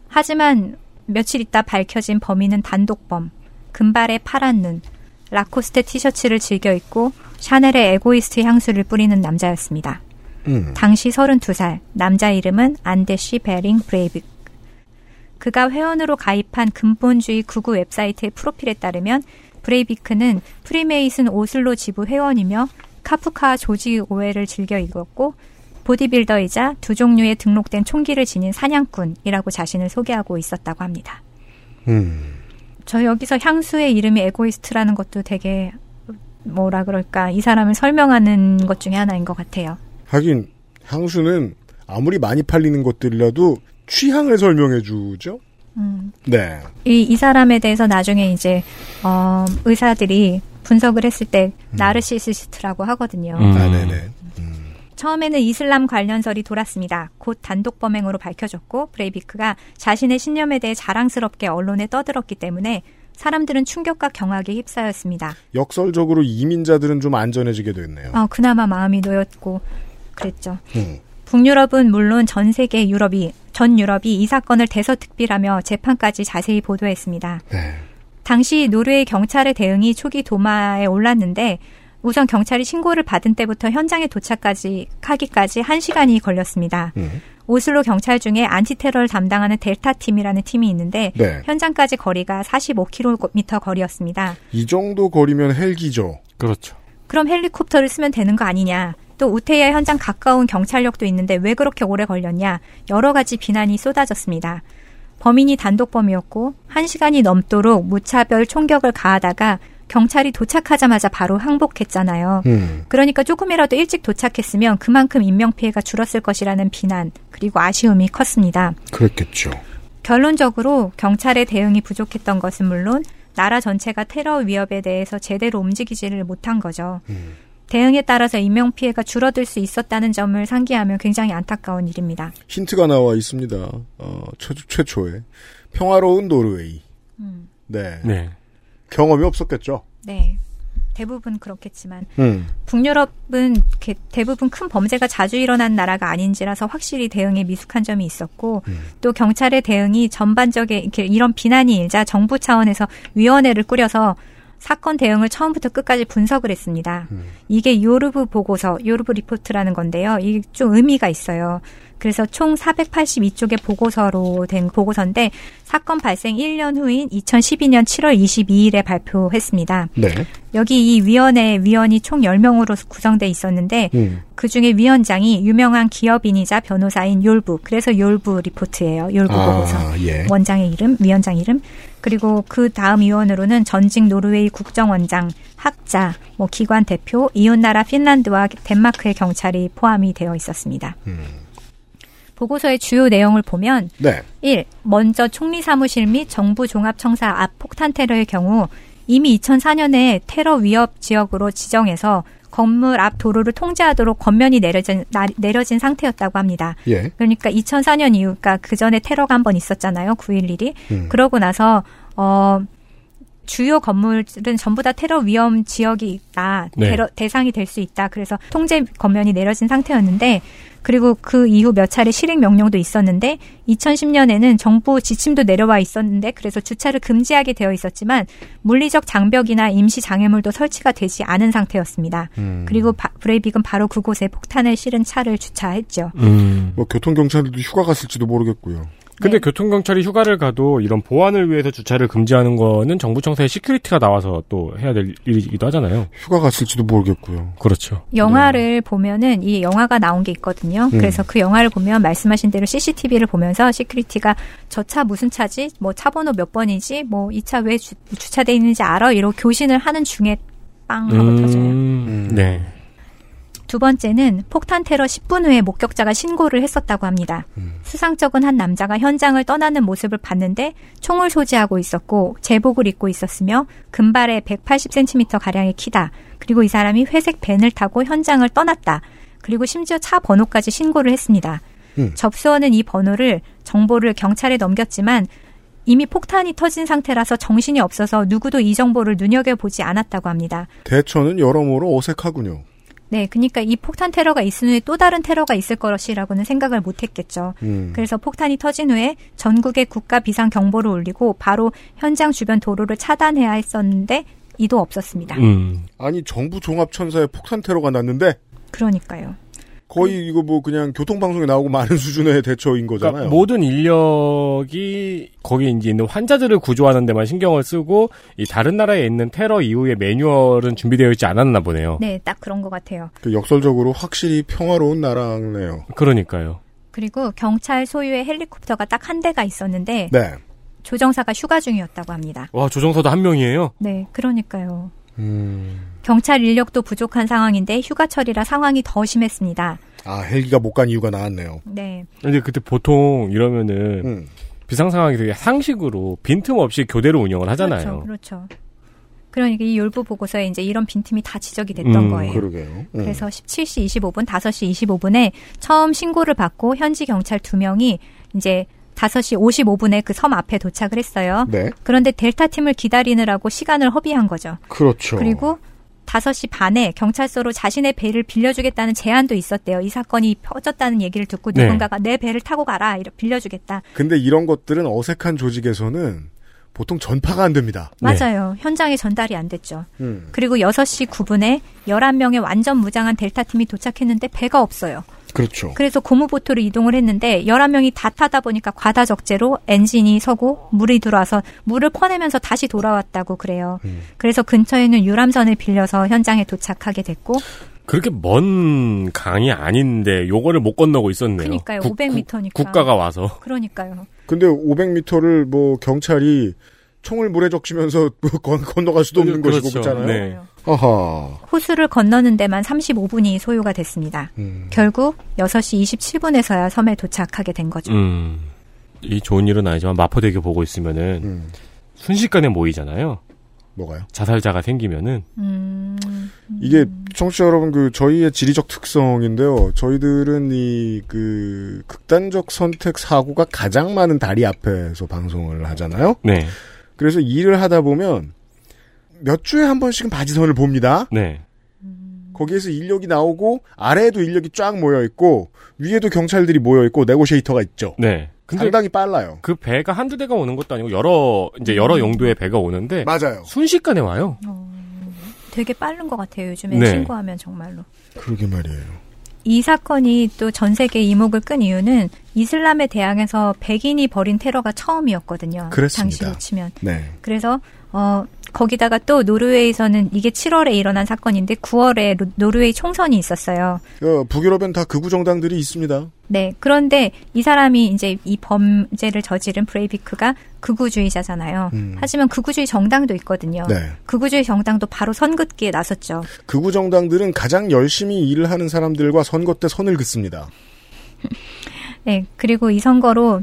하지만 며칠 있다 밝혀진 범인은 단독범, 금발의 파란 눈, 라코스테 티셔츠를 즐겨 입고 샤넬의 에고이스트 향수를 뿌리는 남자였습니다. 음. 당시 32살, 남자 이름은 안데시 베링 브레이빅. 그가 회원으로 가입한 근본주의 극우 웹사이트의 프로필에 따르면 브레이비크는 프리메이슨 오슬로 지부 회원이며 카프카 조지 오웰을 즐겨 읽었고 보디빌더이자 두 종류의 등록된 총기를 지닌 사냥꾼이라고 자신을 소개하고 있었다고 합니다. 음. 저 여기서 향수의 이름이 에고이스트라는 것도 되게 뭐라 그럴까 이 사람을 설명하는 것 중에 하나인 것 같아요. 하긴 향수는 아무리 많이 팔리는 것들이라도 취향을 설명해 주죠. 음, 네. 이, 이 사람에 대해서 나중에 이제 어, 의사들이 분석을 했을 때 나르시시스트라고 하거든요. 음. 아, 네네. 처음에는 이슬람 관련설이 돌았습니다. 곧 단독 범행으로 밝혀졌고 브레이비크가 자신의 신념에 대해 자랑스럽게 언론에 떠들었기 때문에 사람들은 충격과 경악에 휩싸였습니다. 역설적으로 이민자들은 좀 안전해지게 됐네요. 어, 그나마 마음이 놓였고 그랬죠. 음. 북유럽은 물론 전 세계 유럽이 전 유럽이 이 사건을 대서특필하며 재판까지 자세히 보도했습니다. 네. 당시 노르웨이 경찰의 대응이 초기 도마에 올랐는데 우선 경찰이 신고를 받은 때부터 현장에 도착까지 하기까지 1시간이 걸렸습니다. 음. 오슬로 경찰 중에 안티테러를 담당하는 델타 팀이라는 팀이 있는데 네. 현장까지 거리가 45km 거리였습니다. 이 정도 거리면 헬기죠. 그렇죠. 그럼 헬리콥터를 쓰면 되는 거 아니냐? 또 우테야 현장 가까운 경찰력도 있는데 왜 그렇게 오래 걸렸냐? 여러 가지 비난이 쏟아졌습니다. 범인이 단독범이었고 1시간이 넘도록 무차별 총격을 가하다가 경찰이 도착하자마자 바로 항복했잖아요. 음. 그러니까 조금이라도 일찍 도착했으면 그만큼 인명피해가 줄었을 것이라는 비난 그리고 아쉬움이 컸습니다. 그랬겠죠. 결론적으로 경찰의 대응이 부족했던 것은 물론 나라 전체가 테러 위협에 대해서 제대로 움직이지를 못한 거죠. 음. 대응에 따라서 인명 피해가 줄어들 수 있었다는 점을 상기하면 굉장히 안타까운 일입니다. 힌트가 나와 있습니다. 어, 최, 최초에 평화로운 노르웨이. 음, 네. 네. 경험이 없었겠죠. 네. 대부분 그렇겠지만 음. 북유럽은 대부분 큰 범죄가 자주 일어난 나라가 아닌지라서 확실히 대응에 미숙한 점이 있었고 음. 또 경찰의 대응이 전반적인 이렇게 이런 비난이 일자 정부 차원에서 위원회를 꾸려서 사건 대응을 처음부터 끝까지 분석을 했습니다. 음. 이게 요르브 보고서, 요르브 리포트라는 건데요. 이게 좀 의미가 있어요. 그래서 총 482쪽의 보고서로 된 보고서인데 사건 발생 1년 후인 2012년 7월 22일에 발표했습니다. 네. 여기 이 위원회 위원이 총 10명으로 구성돼 있었는데 음. 그 중에 위원장이 유명한 기업인이자 변호사인 욜부. 그래서 욜부 리포트예요. 보고서. 아, 예. 원장의 이름, 위원장 이름. 그리고 그 다음 위원으로는 전직 노르웨이 국정원장, 학자, 뭐 기관 대표, 이웃나라 핀란드와 덴마크의 경찰이 포함이 되어 있었습니다. 음. 보고서의 주요 내용을 보면 네. 1. 먼저 총리 사무실 및 정부 종합청사 앞 폭탄 테러의 경우 이미 2004년에 테러 위협 지역으로 지정해서 건물 앞 도로를 통제하도록 권면이 내려진, 나- 내려진 상태였다고 합니다. 예. 그러니까 2004년 이후, 그러니까 그 전에 테러가 한 번 있었잖아요. 9.11이. 음. 그러고 나서, 어, 주요 건물은 전부 다 테러 위험 지역이 있다. 네. 테러, 대상이 될 수 있다. 그래서 통제 권면이 내려진 상태였는데, 그리고 그 이후 몇 차례 실행 명령도 있었는데, 2010년에는 정부 지침도 내려와 있었는데, 그래서 주차를 금지하게 되어 있었지만, 물리적 장벽이나 임시 장애물도 설치가 되지 않은 상태였습니다. 음. 그리고 바- 브레이빅은 바로 그곳에 폭탄을 실은 차를 주차했죠. 음. 뭐 교통 경찰들도 휴가 갔을지도 모르겠고요. 근데 네. 교통경찰이 휴가를 가도 이런 보안을 위해서 주차를 금지하는 거는 정부 청사에 security가 나와서 또 해야 될 일이기도 하잖아요. 휴가 갔을지도 모르겠고요. 그렇죠. 영화를 보면은 이 영화가 나온 게 있거든요. 음. 그래서 그 영화를 보면 말씀하신 대로 CCTV를 보면서 security가 저 차 무슨 차지? 뭐 차 번호 몇 번이지? 뭐 이 차 왜 주차돼 있는지 알아? 이러고 교신을 하는 중에 빵 하고 터져요. 음. 네. 두 번째는 폭탄 테러 10분 후에 목격자가 신고를 했었다고 합니다. 수상쩍은 한 남자가 현장을 떠나는 모습을 봤는데 총을 소지하고 있었고 제복을 입고 있었으며 금발에 180cm 가량의 키다. 그리고 이 사람이 회색 밴을 타고 현장을 떠났다. 그리고 심지어 차 번호까지 신고를 했습니다. 음. 접수원은 이 번호를 정보를 경찰에 넘겼지만 이미 폭탄이 터진 상태라서 정신이 없어서 누구도 이 정보를 눈여겨보지 않았다고 합니다. 대처는 여러모로 어색하군요. 네, 그러니까 이 폭탄 테러가 있은 후에 또 다른 테러가 있을 것이라고는 생각을 못했겠죠. 음. 그래서 폭탄이 터진 후에 전국에 국가 비상 경보를 울리고 바로 현장 주변 도로를 차단해야 했었는데 이도 없었습니다. 음. 아니 정부 종합 천사에 폭탄 테러가 났는데 그러니까요. 거의 이거 뭐 그냥 교통방송에 나오고 많은 수준의 대처인 거잖아요. 그러니까 모든 인력이 거기 이제 있는 환자들을 구조하는 데만 신경을 쓰고 이 다른 나라에 있는 테러 이후의 매뉴얼은 준비되어 있지 않았나 보네요. 네, 딱 그런 것 같아요. 그 역설적으로 확실히 평화로운 나라네요. 그러니까요. 그리고 경찰 소유의 헬리콥터가 딱 한 대가 있었는데 네. 조정사가 휴가 중이었다고 합니다. 와 조정서도 한 명이에요. 네, 그러니까요. 음. 경찰 인력도 부족한 상황인데 휴가철이라 상황이 더 심했습니다. 아 헬기가 못 간 이유가 나왔네요. 네. 근데 그때 보통 이러면은 음. 비상 상황이 되게 상식으로 빈틈없이 교대로 운영을 하잖아요. 그렇죠. 그렇죠. 그러니까 이 율부 보고서에 이제 이런 빈틈이 다 지적이 됐던 음, 거예요. 그러게요. 음. 그래서 17시 25분, 5시 25분에 처음 신고를 받고 현지 경찰 두 명이 이제 5시 55분에 그 섬 앞에 도착을 했어요. 네. 그런데 델타 팀을 기다리느라고 시간을 허비한 거죠. 그렇죠. 그리고 5시 반에 경찰서로 자신의 배를 빌려주겠다는 제안도 있었대요. 이 사건이 퍼졌다는 얘기를 듣고 네. 누군가가 내 배를 타고 가라, 이렇게 빌려주겠다. 근데 이런 것들은 어색한 조직에서는 보통 전파가 안 됩니다. 네. 맞아요. 현장에 전달이 안 됐죠. 음. 그리고 6시 9분에 11명의 완전 무장한 델타 팀이 도착했는데 배가 없어요. 그렇죠. 그래서 고무보트로 이동을 했는데 11명이 다 타다 보니까 과다 적재로 엔진이 서고 물이 들어와서 물을 퍼내면서 다시 돌아왔다고 그래요. 음. 그래서 근처에 있는 유람선을 빌려서 현장에 도착하게 됐고 그렇게 먼 강이 아닌데 요거를 못 건너고 있었네요. 그러니까요. 국- 500m 니까. 국가가 와서. 그러니까요. 근데 500m를 뭐 경찰이 총을 물에 적시면서 [laughs] 건, 건너갈 수도 없는 그렇죠. 것이고 그렇잖아요. 네. 아하. 호수를 건너는 데만 35분이 소요가 됐습니다. 음. 결국 6시 27분에서야 섬에 도착하게 된 거죠. 음. 이 좋은 일은 아니지만 마포대교 보고 있으면은 음. 순식간에 모이잖아요. 뭐가요? 자살자가 생기면은 음, 이게 청취자 여러분 그 저희의 지리적 특성인데요. 저희들은 이 그 극단적 선택 사고가 가장 많은 다리 앞에서 방송을 하잖아요. 네. 그래서 일을 하다 보면 몇 주에 한 번씩은 바지선을 봅니다. 네. 거기에서 인력이 나오고 아래에도 인력이 쫙 모여 있고 위에도 경찰들이 모여 있고 네고시에이터가 있죠. 네. 근데 상당히 빨라요. 그 배가 한두 대가 오는 것도 아니고 여러 이제 여러 용도의 배가 오는데 맞아요. 순식간에 와요. 되게 빠른 것 같아요. 요즘에 네. 신고하면 정말로. 그러게 말이에요. 이 사건이 또 전 세계 이목을 끈 이유는 이슬람에 대항해서 백인이 벌인 테러가 처음이었거든요. 그렇습니다. 당시로 치면. 네. 그래서 어 거기다가 또 노르웨이에서는 이게 7월에 일어난 사건인데 9월에 로- 노르웨이 총선이 있었어요. 어, 북유럽엔 다 극우 정당들이 있습니다. 네. 그런데 이 사람이 이제 이 범죄를 저지른 브레이비크가 극우주의자잖아요. 음. 하지만 극우주의 정당도 있거든요. 네. 극우주의 정당도 바로 선긋기에 나섰죠. 극우 정당들은 가장 열심히 일을 하는 사람들과 선거 때 선을 긋습니다. [laughs] 네, 그리고 이 선거로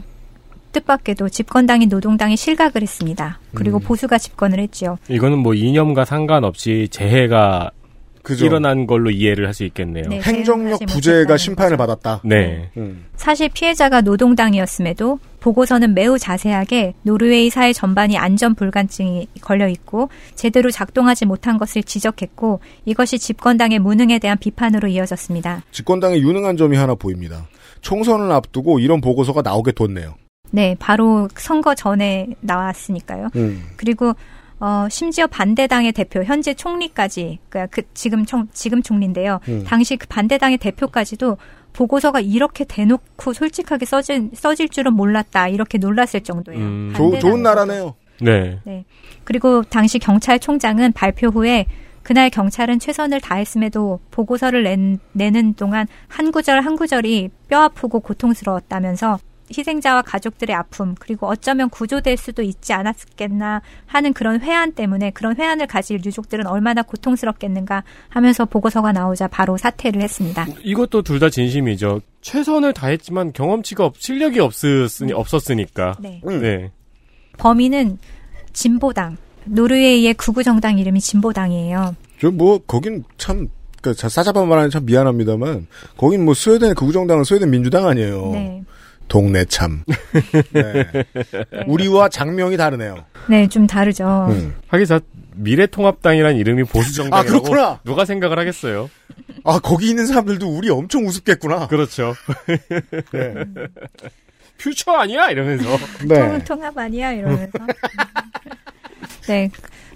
뜻밖에도 집권당인 노동당이 실각을 했습니다. 그리고 음. 보수가 집권을 했지요. 이거는 뭐 이념과 상관없이 재해가 그죠? 일어난 걸로 이해를 할 수 있겠네요. 네. 행정력 부재가 심판을 거죠. 받았다. 네. 음. 사실 피해자가 노동당이었음에도 보고서는 매우 자세하게 노르웨이 사회 전반이 안전 불감증이 걸려 있고 제대로 작동하지 못한 것을 지적했고 이것이 집권당의 무능에 대한 비판으로 이어졌습니다. 집권당의 유능한 점이 하나 보입니다. 총선을 앞두고 이런 보고서가 나오게 뒀네요. 네, 바로 선거 전에 나왔으니까요. 음. 그리고 어, 심지어 반대당의 대표, 현재 총리까지, 그그 지금 총, 지금 총리인데요. 음. 당시 그 반대당의 대표까지도 보고서가 이렇게 대놓고 솔직하게 써질, 써질 줄은 몰랐다. 이렇게 놀랐을 정도예요. 음. 조- 좋은 나라네요. 네. 그리고 당시 경찰총장은 발표 후에 그날 경찰은 최선을 다했음에도 보고서를 낸, 내는 동안 한 구절 한 구절이 뼈 아프고 고통스러웠다면서 희생자와 가족들의 아픔 그리고 어쩌면 구조될 수도 있지 않았겠나 하는 그런 회한 때문에 그런 회한을 가질 유족들은 얼마나 고통스럽겠는가 하면서 보고서가 나오자 바로 사퇴를 했습니다. 이것도 둘 다 진심이죠. 최선을 다했지만 경험치가 없, 실력이 없었으니, 없었으니까. 네. 음. 네. 범인은 진보당 노르웨이의 구구 정당 이름이 진보당이에요. 저 뭐 거긴 참 그러니까 싸잡아 말하는 참 미안합니다만 거긴 뭐 스웨덴의 극우 정당은 스웨덴 민주당 아니에요. 네. 동네 참. [laughs] 네. 우리와 장명이 다르네요. 네, 좀 다르죠. 음. 하기사 미래통합당이란 이름이 보수 아, 정당이라고 그렇구나. 누가 생각을 하겠어요? 아, 거기 있는 사람들도 우리 엄청 우습겠구나. 그렇죠. [laughs] 네. 퓨처 아니야 이러면서. 네. 통합 아니야 이러면서. [laughs] 네.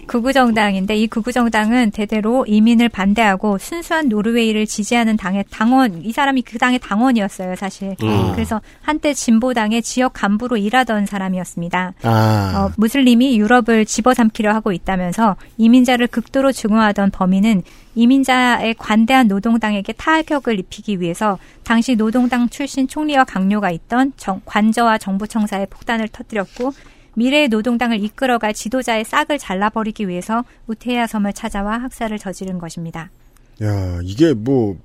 극우정당인데 이 극우정당은 대대로 이민을 반대하고 순수한 노르웨이를 지지하는 당의 당원 이 사람이 그 당의 당원이었어요 사실 음. 그래서 한때 진보당의 지역 간부로 일하던 사람이었습니다 아. 어, 무슬림이 유럽을 집어삼키려 하고 있다면서 이민자를 극도로 증오하던 범인은 이민자에 관대한 노동당에게 타격을 입히기 위해서 당시 노동당 출신 총리와 강요가 있던 정- 관저와 정부 청사에 폭탄을 터뜨렸고 미래의 노동당을 이끌어갈 지도자의 싹을 잘라버리기 위해서 우테야 섬을 찾아와 학살을 저지른 것입니다. 야, 이게 뭐,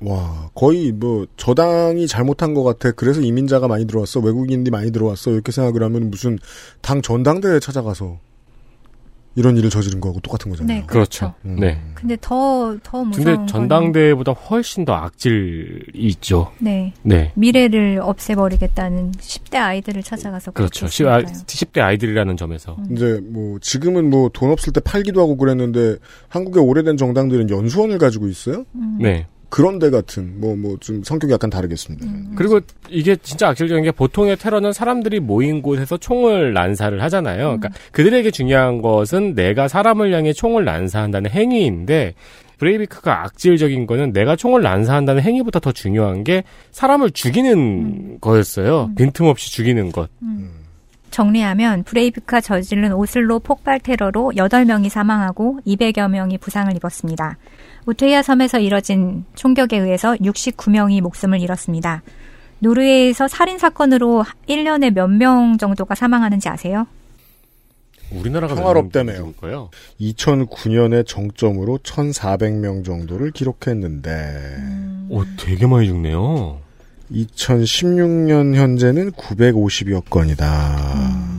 와, 거의 뭐, 저당이 잘못한 것 같아. 그래서 이민자가 많이 들어왔어. 외국인들이 많이 들어왔어. 이렇게 생각을 하면 무슨 당 전당대회 찾아가서 이런 일을 저지른 거하고 똑같은 거잖아요. 네, 그렇죠. 음. 네. 근데 더, 더 무서운 근데 건 전당대회보다 훨씬 더 악질이 있죠. 네. 네. 미래를 없애버리겠다는 10대 아이들을 찾아가서 그렇죠. 그렇게 시, 아, 했으니까요. 10 대 아이들이라는 점에서. 이제 뭐, 지금은 뭐, 돈 없을 때 팔기도 하고 그랬는데, 한국의 오래된 정당들은 연수원을 가지고 있어요? 음. 네. 그런 데 같은, 뭐, 뭐, 좀 성격이 약간 다르겠습니다. 그리고 이게 진짜 악질적인 게 보통의 테러는 사람들이 모인 곳에서 총을 난사를 하잖아요. 그러니까 그들에게 중요한 것은 내가 사람을 향해 총을 난사한다는 행위인데 브레이비크가 악질적인 거는 내가 총을 난사한다는 행위보다 더 중요한 게 사람을 죽이는 거였어요. 빈틈없이 죽이는 것. 정리하면 브레이비크가 저지른 오슬로 폭발 테러로 8명이 사망하고 200여 명이 부상을 입었습니다. 우테야 섬에서 이뤄진 총격에 의해서 69명이 목숨을 잃었습니다. 노르웨이에서 살인 사건으로 1년에 몇 명 정도가 사망하는지 아세요? 우리나라가 평화롭다며요. 거예요. 2009년에 정점으로 1,400명 정도를 기록했는데, 오, 되게 많이 죽네요. 2016년 현재는 950여 건이다.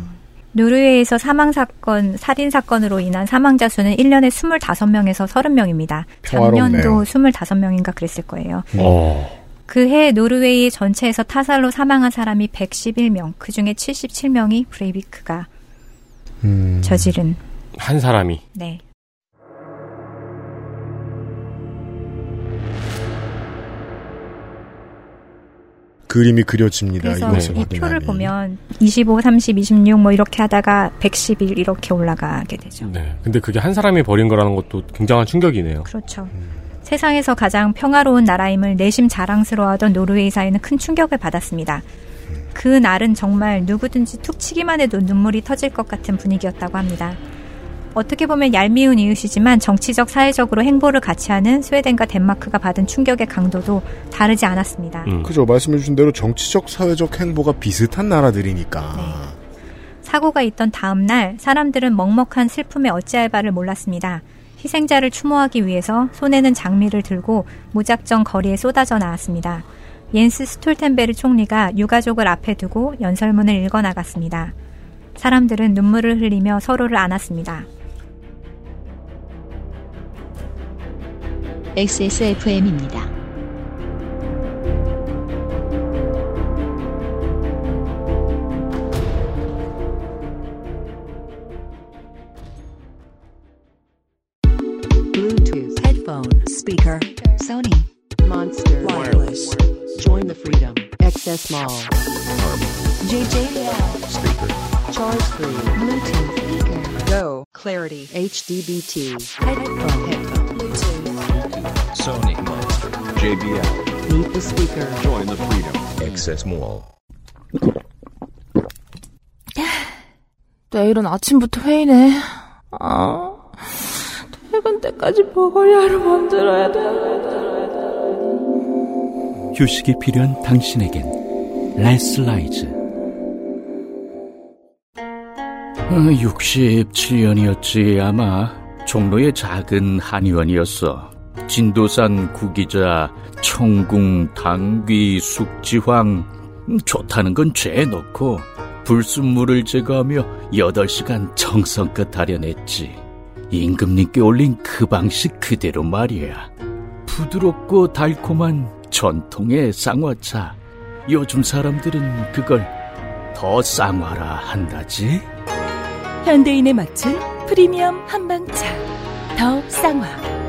노르웨이에서 사망 사건, 살인 사건으로 인한 사망자 수는 1년에 25명에서 30명입니다. 평화롭네요. 작년도 25명인가 그랬을 거예요. 어. 그해 노르웨이 전체에서 타살로 사망한 사람이 111명, 그 중에 77명이 브레이비크가 음, 저지른, 한 사람이. 네. 그림이 그려집니다. 그래서 이 표를. 보면 25, 30, 26 뭐 이렇게 하다가 111 이렇게 올라가게 되죠. 네. 근데 그게 한 사람이 벌인 거라는 것도 굉장한 충격이네요. 그렇죠. 세상에서 가장 평화로운 나라임을 내심 자랑스러워하던 노르웨이 사회는 큰 충격을 받았습니다. 그 날은 정말 누구든지 툭 치기만 해도 눈물이 터질 것 같은 분위기였다고 합니다. 어떻게 보면 얄미운 이웃이지만 정치적, 사회적으로 행보를 같이 하는 스웨덴과 덴마크가 받은 충격의 강도도 다르지 않았습니다. 음. 그죠. 말씀해주신 대로 정치적, 사회적 행보가 비슷한 나라들이니까. 네. 사고가 있던 다음 날 사람들은 먹먹한 슬픔에 어찌할 바를 몰랐습니다. 희생자를 추모하기 위해서 손에는 장미를 들고 무작정 거리에 쏟아져 나왔습니다. 옌스 스톨텐베르 총리가 유가족을 앞에 두고 연설문을 읽어 나갔습니다. 사람들은 눈물을 흘리며 서로를 안았습니다. XSFM입니다. Bluetooth. Headphone. Speaker. Sony. Monster. Wireless. Join the freedom. XS Mall. JJL. Speaker. Charge 3. Bluetooth. Speaker. Go. Clarity. HDBT. Headphone. Headphone. Sony Monster. JBL. Meet the speaker. Join the freedom. Access Mall. 내일은 아침부터 회의네. 아, 퇴근 때까지 버거리하루 만들어야 돼. 휴식이 필요한 당신에겐 레슬라이즈 67년이었지 아마 종로의 작은 한의원이었어 진도산 구기자 청궁 당귀 숙지황 음, 좋다는 건 죄에 넣고 불순물을 제거하며 8시간 정성껏 다려냈지 임금님께 올린 그 방식 그대로 말이야 부드럽고 달콤한 전통의 쌍화차 요즘 사람들은 그걸 더 쌍화라 한다지? 현대인에 맞춘 프리미엄 한방차. 더 쌍화.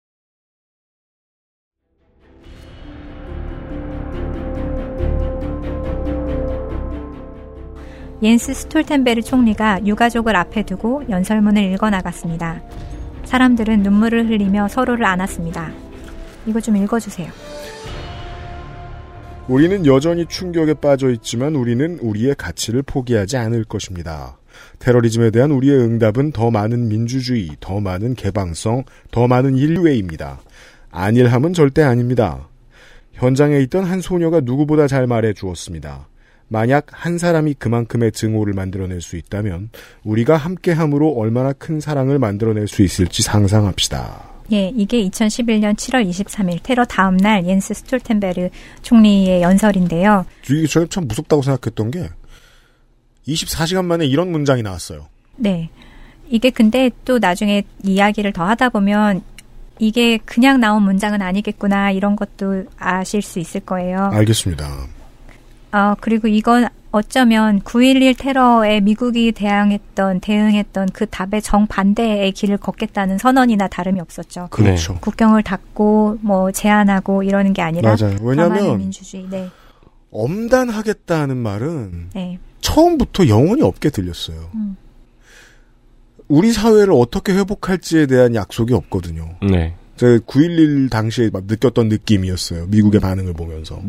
옌스 스톨텐베르 총리가 유가족을 앞에 두고 연설문을 읽어 나갔습니다. 사람들은 눈물을 흘리며 서로를 안았습니다. 이거 좀 읽어주세요. 우리는 여전히 충격에 빠져 있지만 우리는 우리의 가치를 포기하지 않을 것입니다. 테러리즘에 대한 우리의 응답은 더 많은 민주주의, 더 많은 개방성, 더 많은 인류애입니다. 안일함은 절대 아닙니다. 현장에 있던 한 소녀가 누구보다 잘 말해 주었습니다. 만약 한 사람이 그만큼의 증오를 만들어낼 수 있다면 우리가 함께함으로 얼마나 큰 사랑을 만들어낼 수 있을지 상상합시다. 예, 이게 2011년 7월 23일 테러 다음 날 옌스 스톨텐베르 총리의 연설인데요. 이게 저는 참 무섭다고 생각했던 게 24시간 만에 이런 문장이 나왔어요. 네. 이게 근데 또 나중에 이야기를 더 하다 보면 이게 그냥 나온 문장은 아니겠구나 이런 것도 아실 수 있을 거예요. 알겠습니다. 어, 그리고 이건 어쩌면 9.11 테러에 미국이 대항했던, 대응했던 그 답의 정반대의 길을 걷겠다는 선언이나 다름이 없었죠. 그렇죠. 국경을 닫고, 뭐, 제한하고 이러는 게 아니라. 맞아요. 왜냐면 민주주의, 네. 엄단하겠다는 말은 네. 처음부터 영혼이 없게 들렸어요. 음. 우리 사회를 어떻게 회복할지에 대한 약속이 없거든요. 네. 제가 9.11 당시에 막 느꼈던 느낌이었어요. 미국의 반응을 보면서.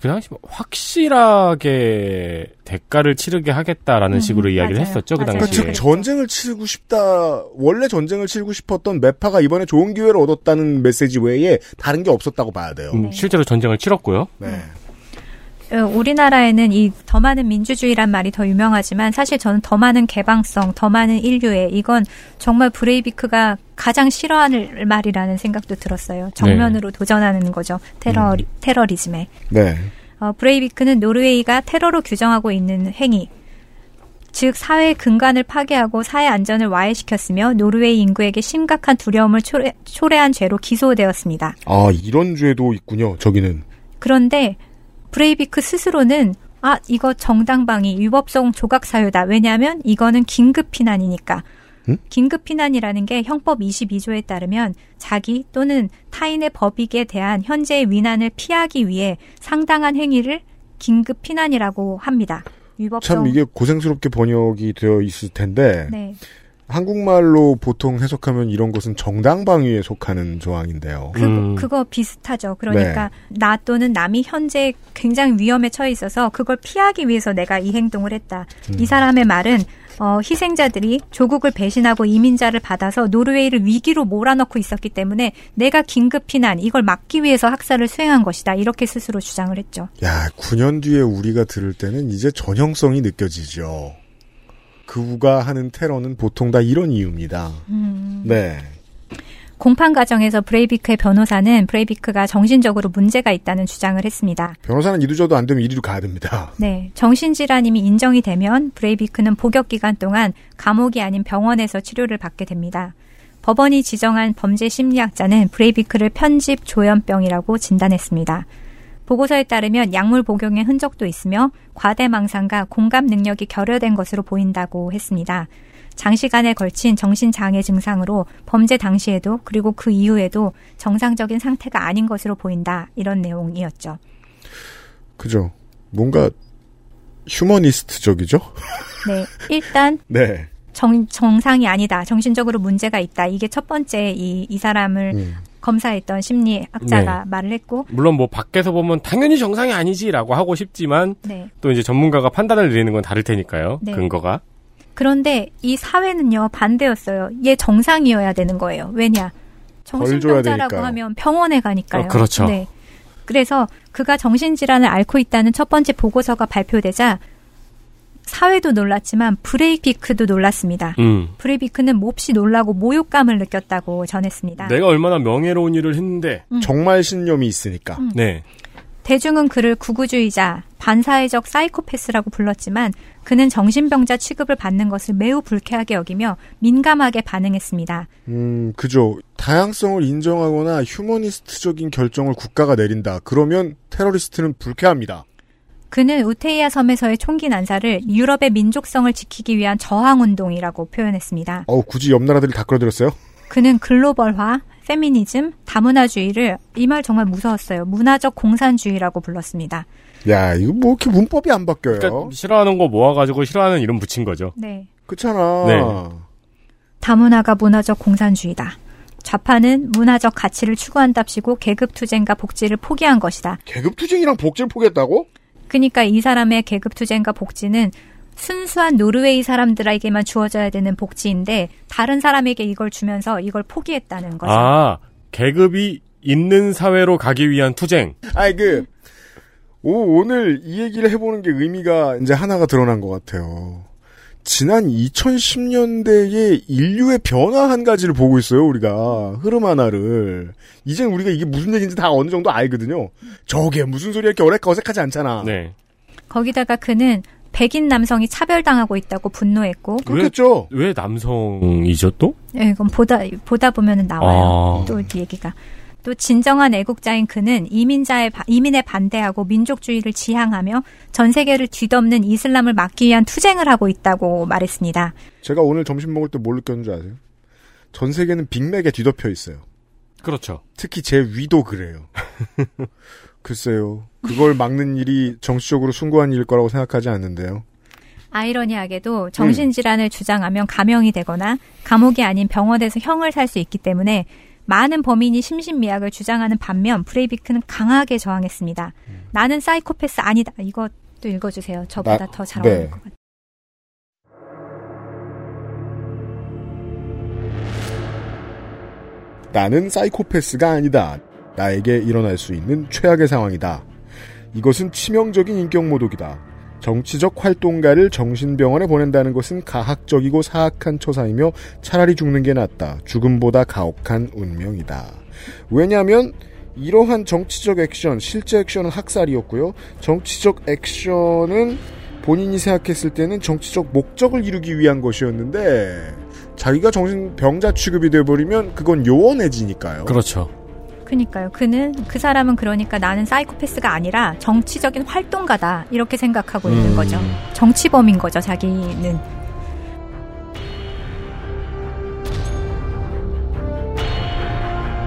그 당시 뭐 확실하게 대가를 치르게 하겠다라는 식으로 이야기를 했었죠 그 그러니까 당시에. 즉 전쟁을 치르고 싶다. 원래 전쟁을 치르고 싶었던 메파가 이번에 좋은 기회를 얻었다는 메시지 외에 다른 게 없었다고 봐야 돼요. 음, 실제로 전쟁을 치렀고요. 네. 어, 우리나라에는 이 더 많은 민주주의란 말이 더 유명하지만 사실 저는 더 많은 개방성, 더 많은 인류애 이건 정말 브레이비크가 가장 싫어하는 말이라는 생각도 들었어요. 정면으로 도전하는 거죠. 테러 테러리즘에. 네. 어, 브레이비크는 노르웨이가 테러로 규정하고 있는 행위, 즉 사회의 근간을 파괴하고 사회 안전을 와해시켰으며 노르웨이 인구에게 심각한 두려움을 초래, 초래한 죄로 기소되었습니다. 아 이런 죄도 있군요. 저기는. 그런데 브레이비크 스스로는 아 이거 정당방위 위법성 조각 사유다. 왜냐하면 이거는 긴급 피난이니까. 음? 긴급 피난이라는 게 형법 22조에 따르면 자기 또는 타인의 법익에 대한 현재의 위난을 피하기 위해 상당한 행위를 긴급 피난이라고 합니다. 위법성 참 이게 고생스럽게 번역이 되어 있을 텐데 네. 한국말로 보통 해석하면 이런 것은 정당방위에 속하는 조항인데요. 그, 그거 비슷하죠. 그러니까 네. 나 또는 남이 현재 굉장히 위험에 처해 있어서 그걸 피하기 위해서 내가 이 행동을 했다. 음. 이 사람의 말은 어, 희생자들이 조국을 배신하고 이민자를 받아서 노르웨이를 위기로 몰아넣고 있었기 때문에 내가 긴급 피난 이걸 막기 위해서 학살을 수행한 것이다. 이렇게 스스로 주장을 했죠. 야, 9년 뒤에 우리가 들을 때는 이제 전형성이 느껴지죠. 극우가 하는 테러는 보통 다 이런 이유입니다. 음. 네. 공판 과정에서 브레이비크의 변호사는 브레이비크가 정신적으로 문제가 있다는 주장을 했습니다. 변호사는 이도저도 안 되면 이리로 가야 됩니다. 네, 정신질환임이 인정이 되면 브레이비크는 복역 기간 동안 감옥이 아닌 병원에서 치료를 받게 됩니다. 법원이 지정한 범죄 심리학자는 브레이비크를 편집 조현병이라고 진단했습니다. 보고서에 따르면 약물 복용의 흔적도 있으며 과대망상과 공감 능력이 결여된 것으로 보인다고 했습니다. 장시간에 걸친 정신장애 증상으로 범죄 당시에도 그리고 그 이후에도 정상적인 상태가 아닌 것으로 보인다. 이런 내용이었죠. 그죠. 뭔가 휴머니스트적이죠? 네. 일단 [laughs] 네. 정, 정상이 아니다. 정신적으로 문제가 있다. 이게 첫 번째 이, 이 사람을 음. 검사했던 심리학자가 네. 말을 했고, 물론 뭐 밖에서 보면 당연히 정상이 아니지라고 하고 싶지만 네. 또 이제 전문가가 판단을 내리는 건 다를 테니까요. 네. 근거가. 그런데 이 사회는요, 반대였어요. 얘 정상이어야 되는 거예요. 왜냐? 정신병자라고. 하면 병원에 가니까요. 어, 그렇죠. 네. 그래서 그가 정신질환을 앓고 있다는 첫 번째 보고서가 발표되자 사회도 놀랐지만 브레이비크도 놀랐습니다. 음. 브레이비크는 몹시 놀라고 모욕감을 느꼈다고 전했습니다. 내가 얼마나 명예로운 일을 했는데. 음. 정말 신념이 있으니까. 음. 네. 대중은 그를 구구주의자, 반사회적 사이코패스라고 불렀지만 그는 정신병자 취급을 받는 것을 매우 불쾌하게 여기며 민감하게 반응했습니다. 음, 그죠. 다양성을 인정하거나 휴머니스트적인 결정을 국가가 내린다. 그러면 테러리스트는 불쾌합니다. 그는 우테이아 섬에서의 총기 난사를 유럽의 민족성을 지키기 위한 저항 운동이라고 표현했습니다. 어우, 굳이 옆 나라들이 다 끌어들였어요? 그는 글로벌화, 페미니즘, 다문화주의를 이 말 정말 무서웠어요. 문화적 공산주의라고 불렀습니다. 야, 이거 뭐 이렇게 문법이 안 바뀌어요? 그러니까 싫어하는 거 모아가지고 싫어하는 이름 붙인 거죠. 네. 그렇잖아. 네. 다문화가 문화적 공산주의다. 좌파는 문화적 가치를 추구한답시고 계급투쟁과 복지를 포기한 것이다. 계급투쟁이랑 복지를 포기했다고? 그러니까 이 사람의 계급 투쟁과 복지는 순수한 노르웨이 사람들에게만 주어져야 되는 복지인데 다른 사람에게 이걸 주면서 이걸 포기했다는 거죠. 아, 계급이 있는 사회로 가기 위한 투쟁. 아이, 그, 오, 오늘 이 얘기를 해보는 게 의미가 이제 하나가 드러난 것 같아요. 지난 2010년대의 인류의 변화 한 가지를 보고 있어요, 우리가. 흐름 하나를. 이젠 우리가 이게 무슨 얘기인지 다 어느 정도 알거든요. 저게 무슨 소리야 이렇게 어색하, 어색하지 않잖아. 네. 거기다가 그는 백인 남성이 차별당하고 있다고 분노했고 그렇겠죠. 왜, 왜 남성이죠 또? 예, 이건 보다 보다 보면은 나와요. 아. 또이 얘기가. 또 진정한 애국자인 그는 이민자의 바- 이민에 반대하고 민족주의를 지향하며 전 세계를 뒤덮는 이슬람을 막기 위한 투쟁을 하고 있다고 말했습니다. 제가 오늘 점심 먹을 때 뭘 느꼈는지 아세요? 전 세계는 빅맥에 뒤덮여 있어요. 그렇죠. 특히 제 위도 그래요. [laughs] 글쎄요. 그걸 막는 일이 정치적으로 숭고한 일일 거라고 생각하지 않는데요. 아이러니하게도 정신질환을 주장하면 감형이 되거나 감옥이 아닌 병원에서 형을 살 수 있기 때문에 많은 범인이 심신미약을 주장하는 반면 브레이비크는 강하게 저항했습니다. 나는 사이코패스 아니다. 이것도 읽어주세요. 저보다 나- 더잘 네. 어울릴 것 같아요. 나는 사이코패스가 아니다. 나에게 일어날 수 있는 최악의 상황이다. 이것은 치명적인 인격 모독이다. 정치적 활동가를 정신병원에 보낸다는 것은 가학적이고 사악한 처사이며 차라리 죽는 게 낫다. 죽음보다 가혹한 운명이다. 왜냐하면 이러한 정치적 액션, 실제 액션은 학살이었고요. 정치적 액션은 본인이 생각했을 때는 정치적 목적을 이루기 위한 것이었는데 자기가 정신병자 취급이 돼버리면 그건 요원해지니까요. 그렇죠. 그니까요. 그는 그 사람은 그러니까 나는 사이코패스가 아니라 정치적인 활동가다 이렇게 생각하고 있는 음. 거죠. 정치범인 거죠. 자기는.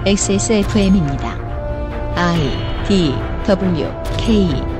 XSFM입니다. I D W K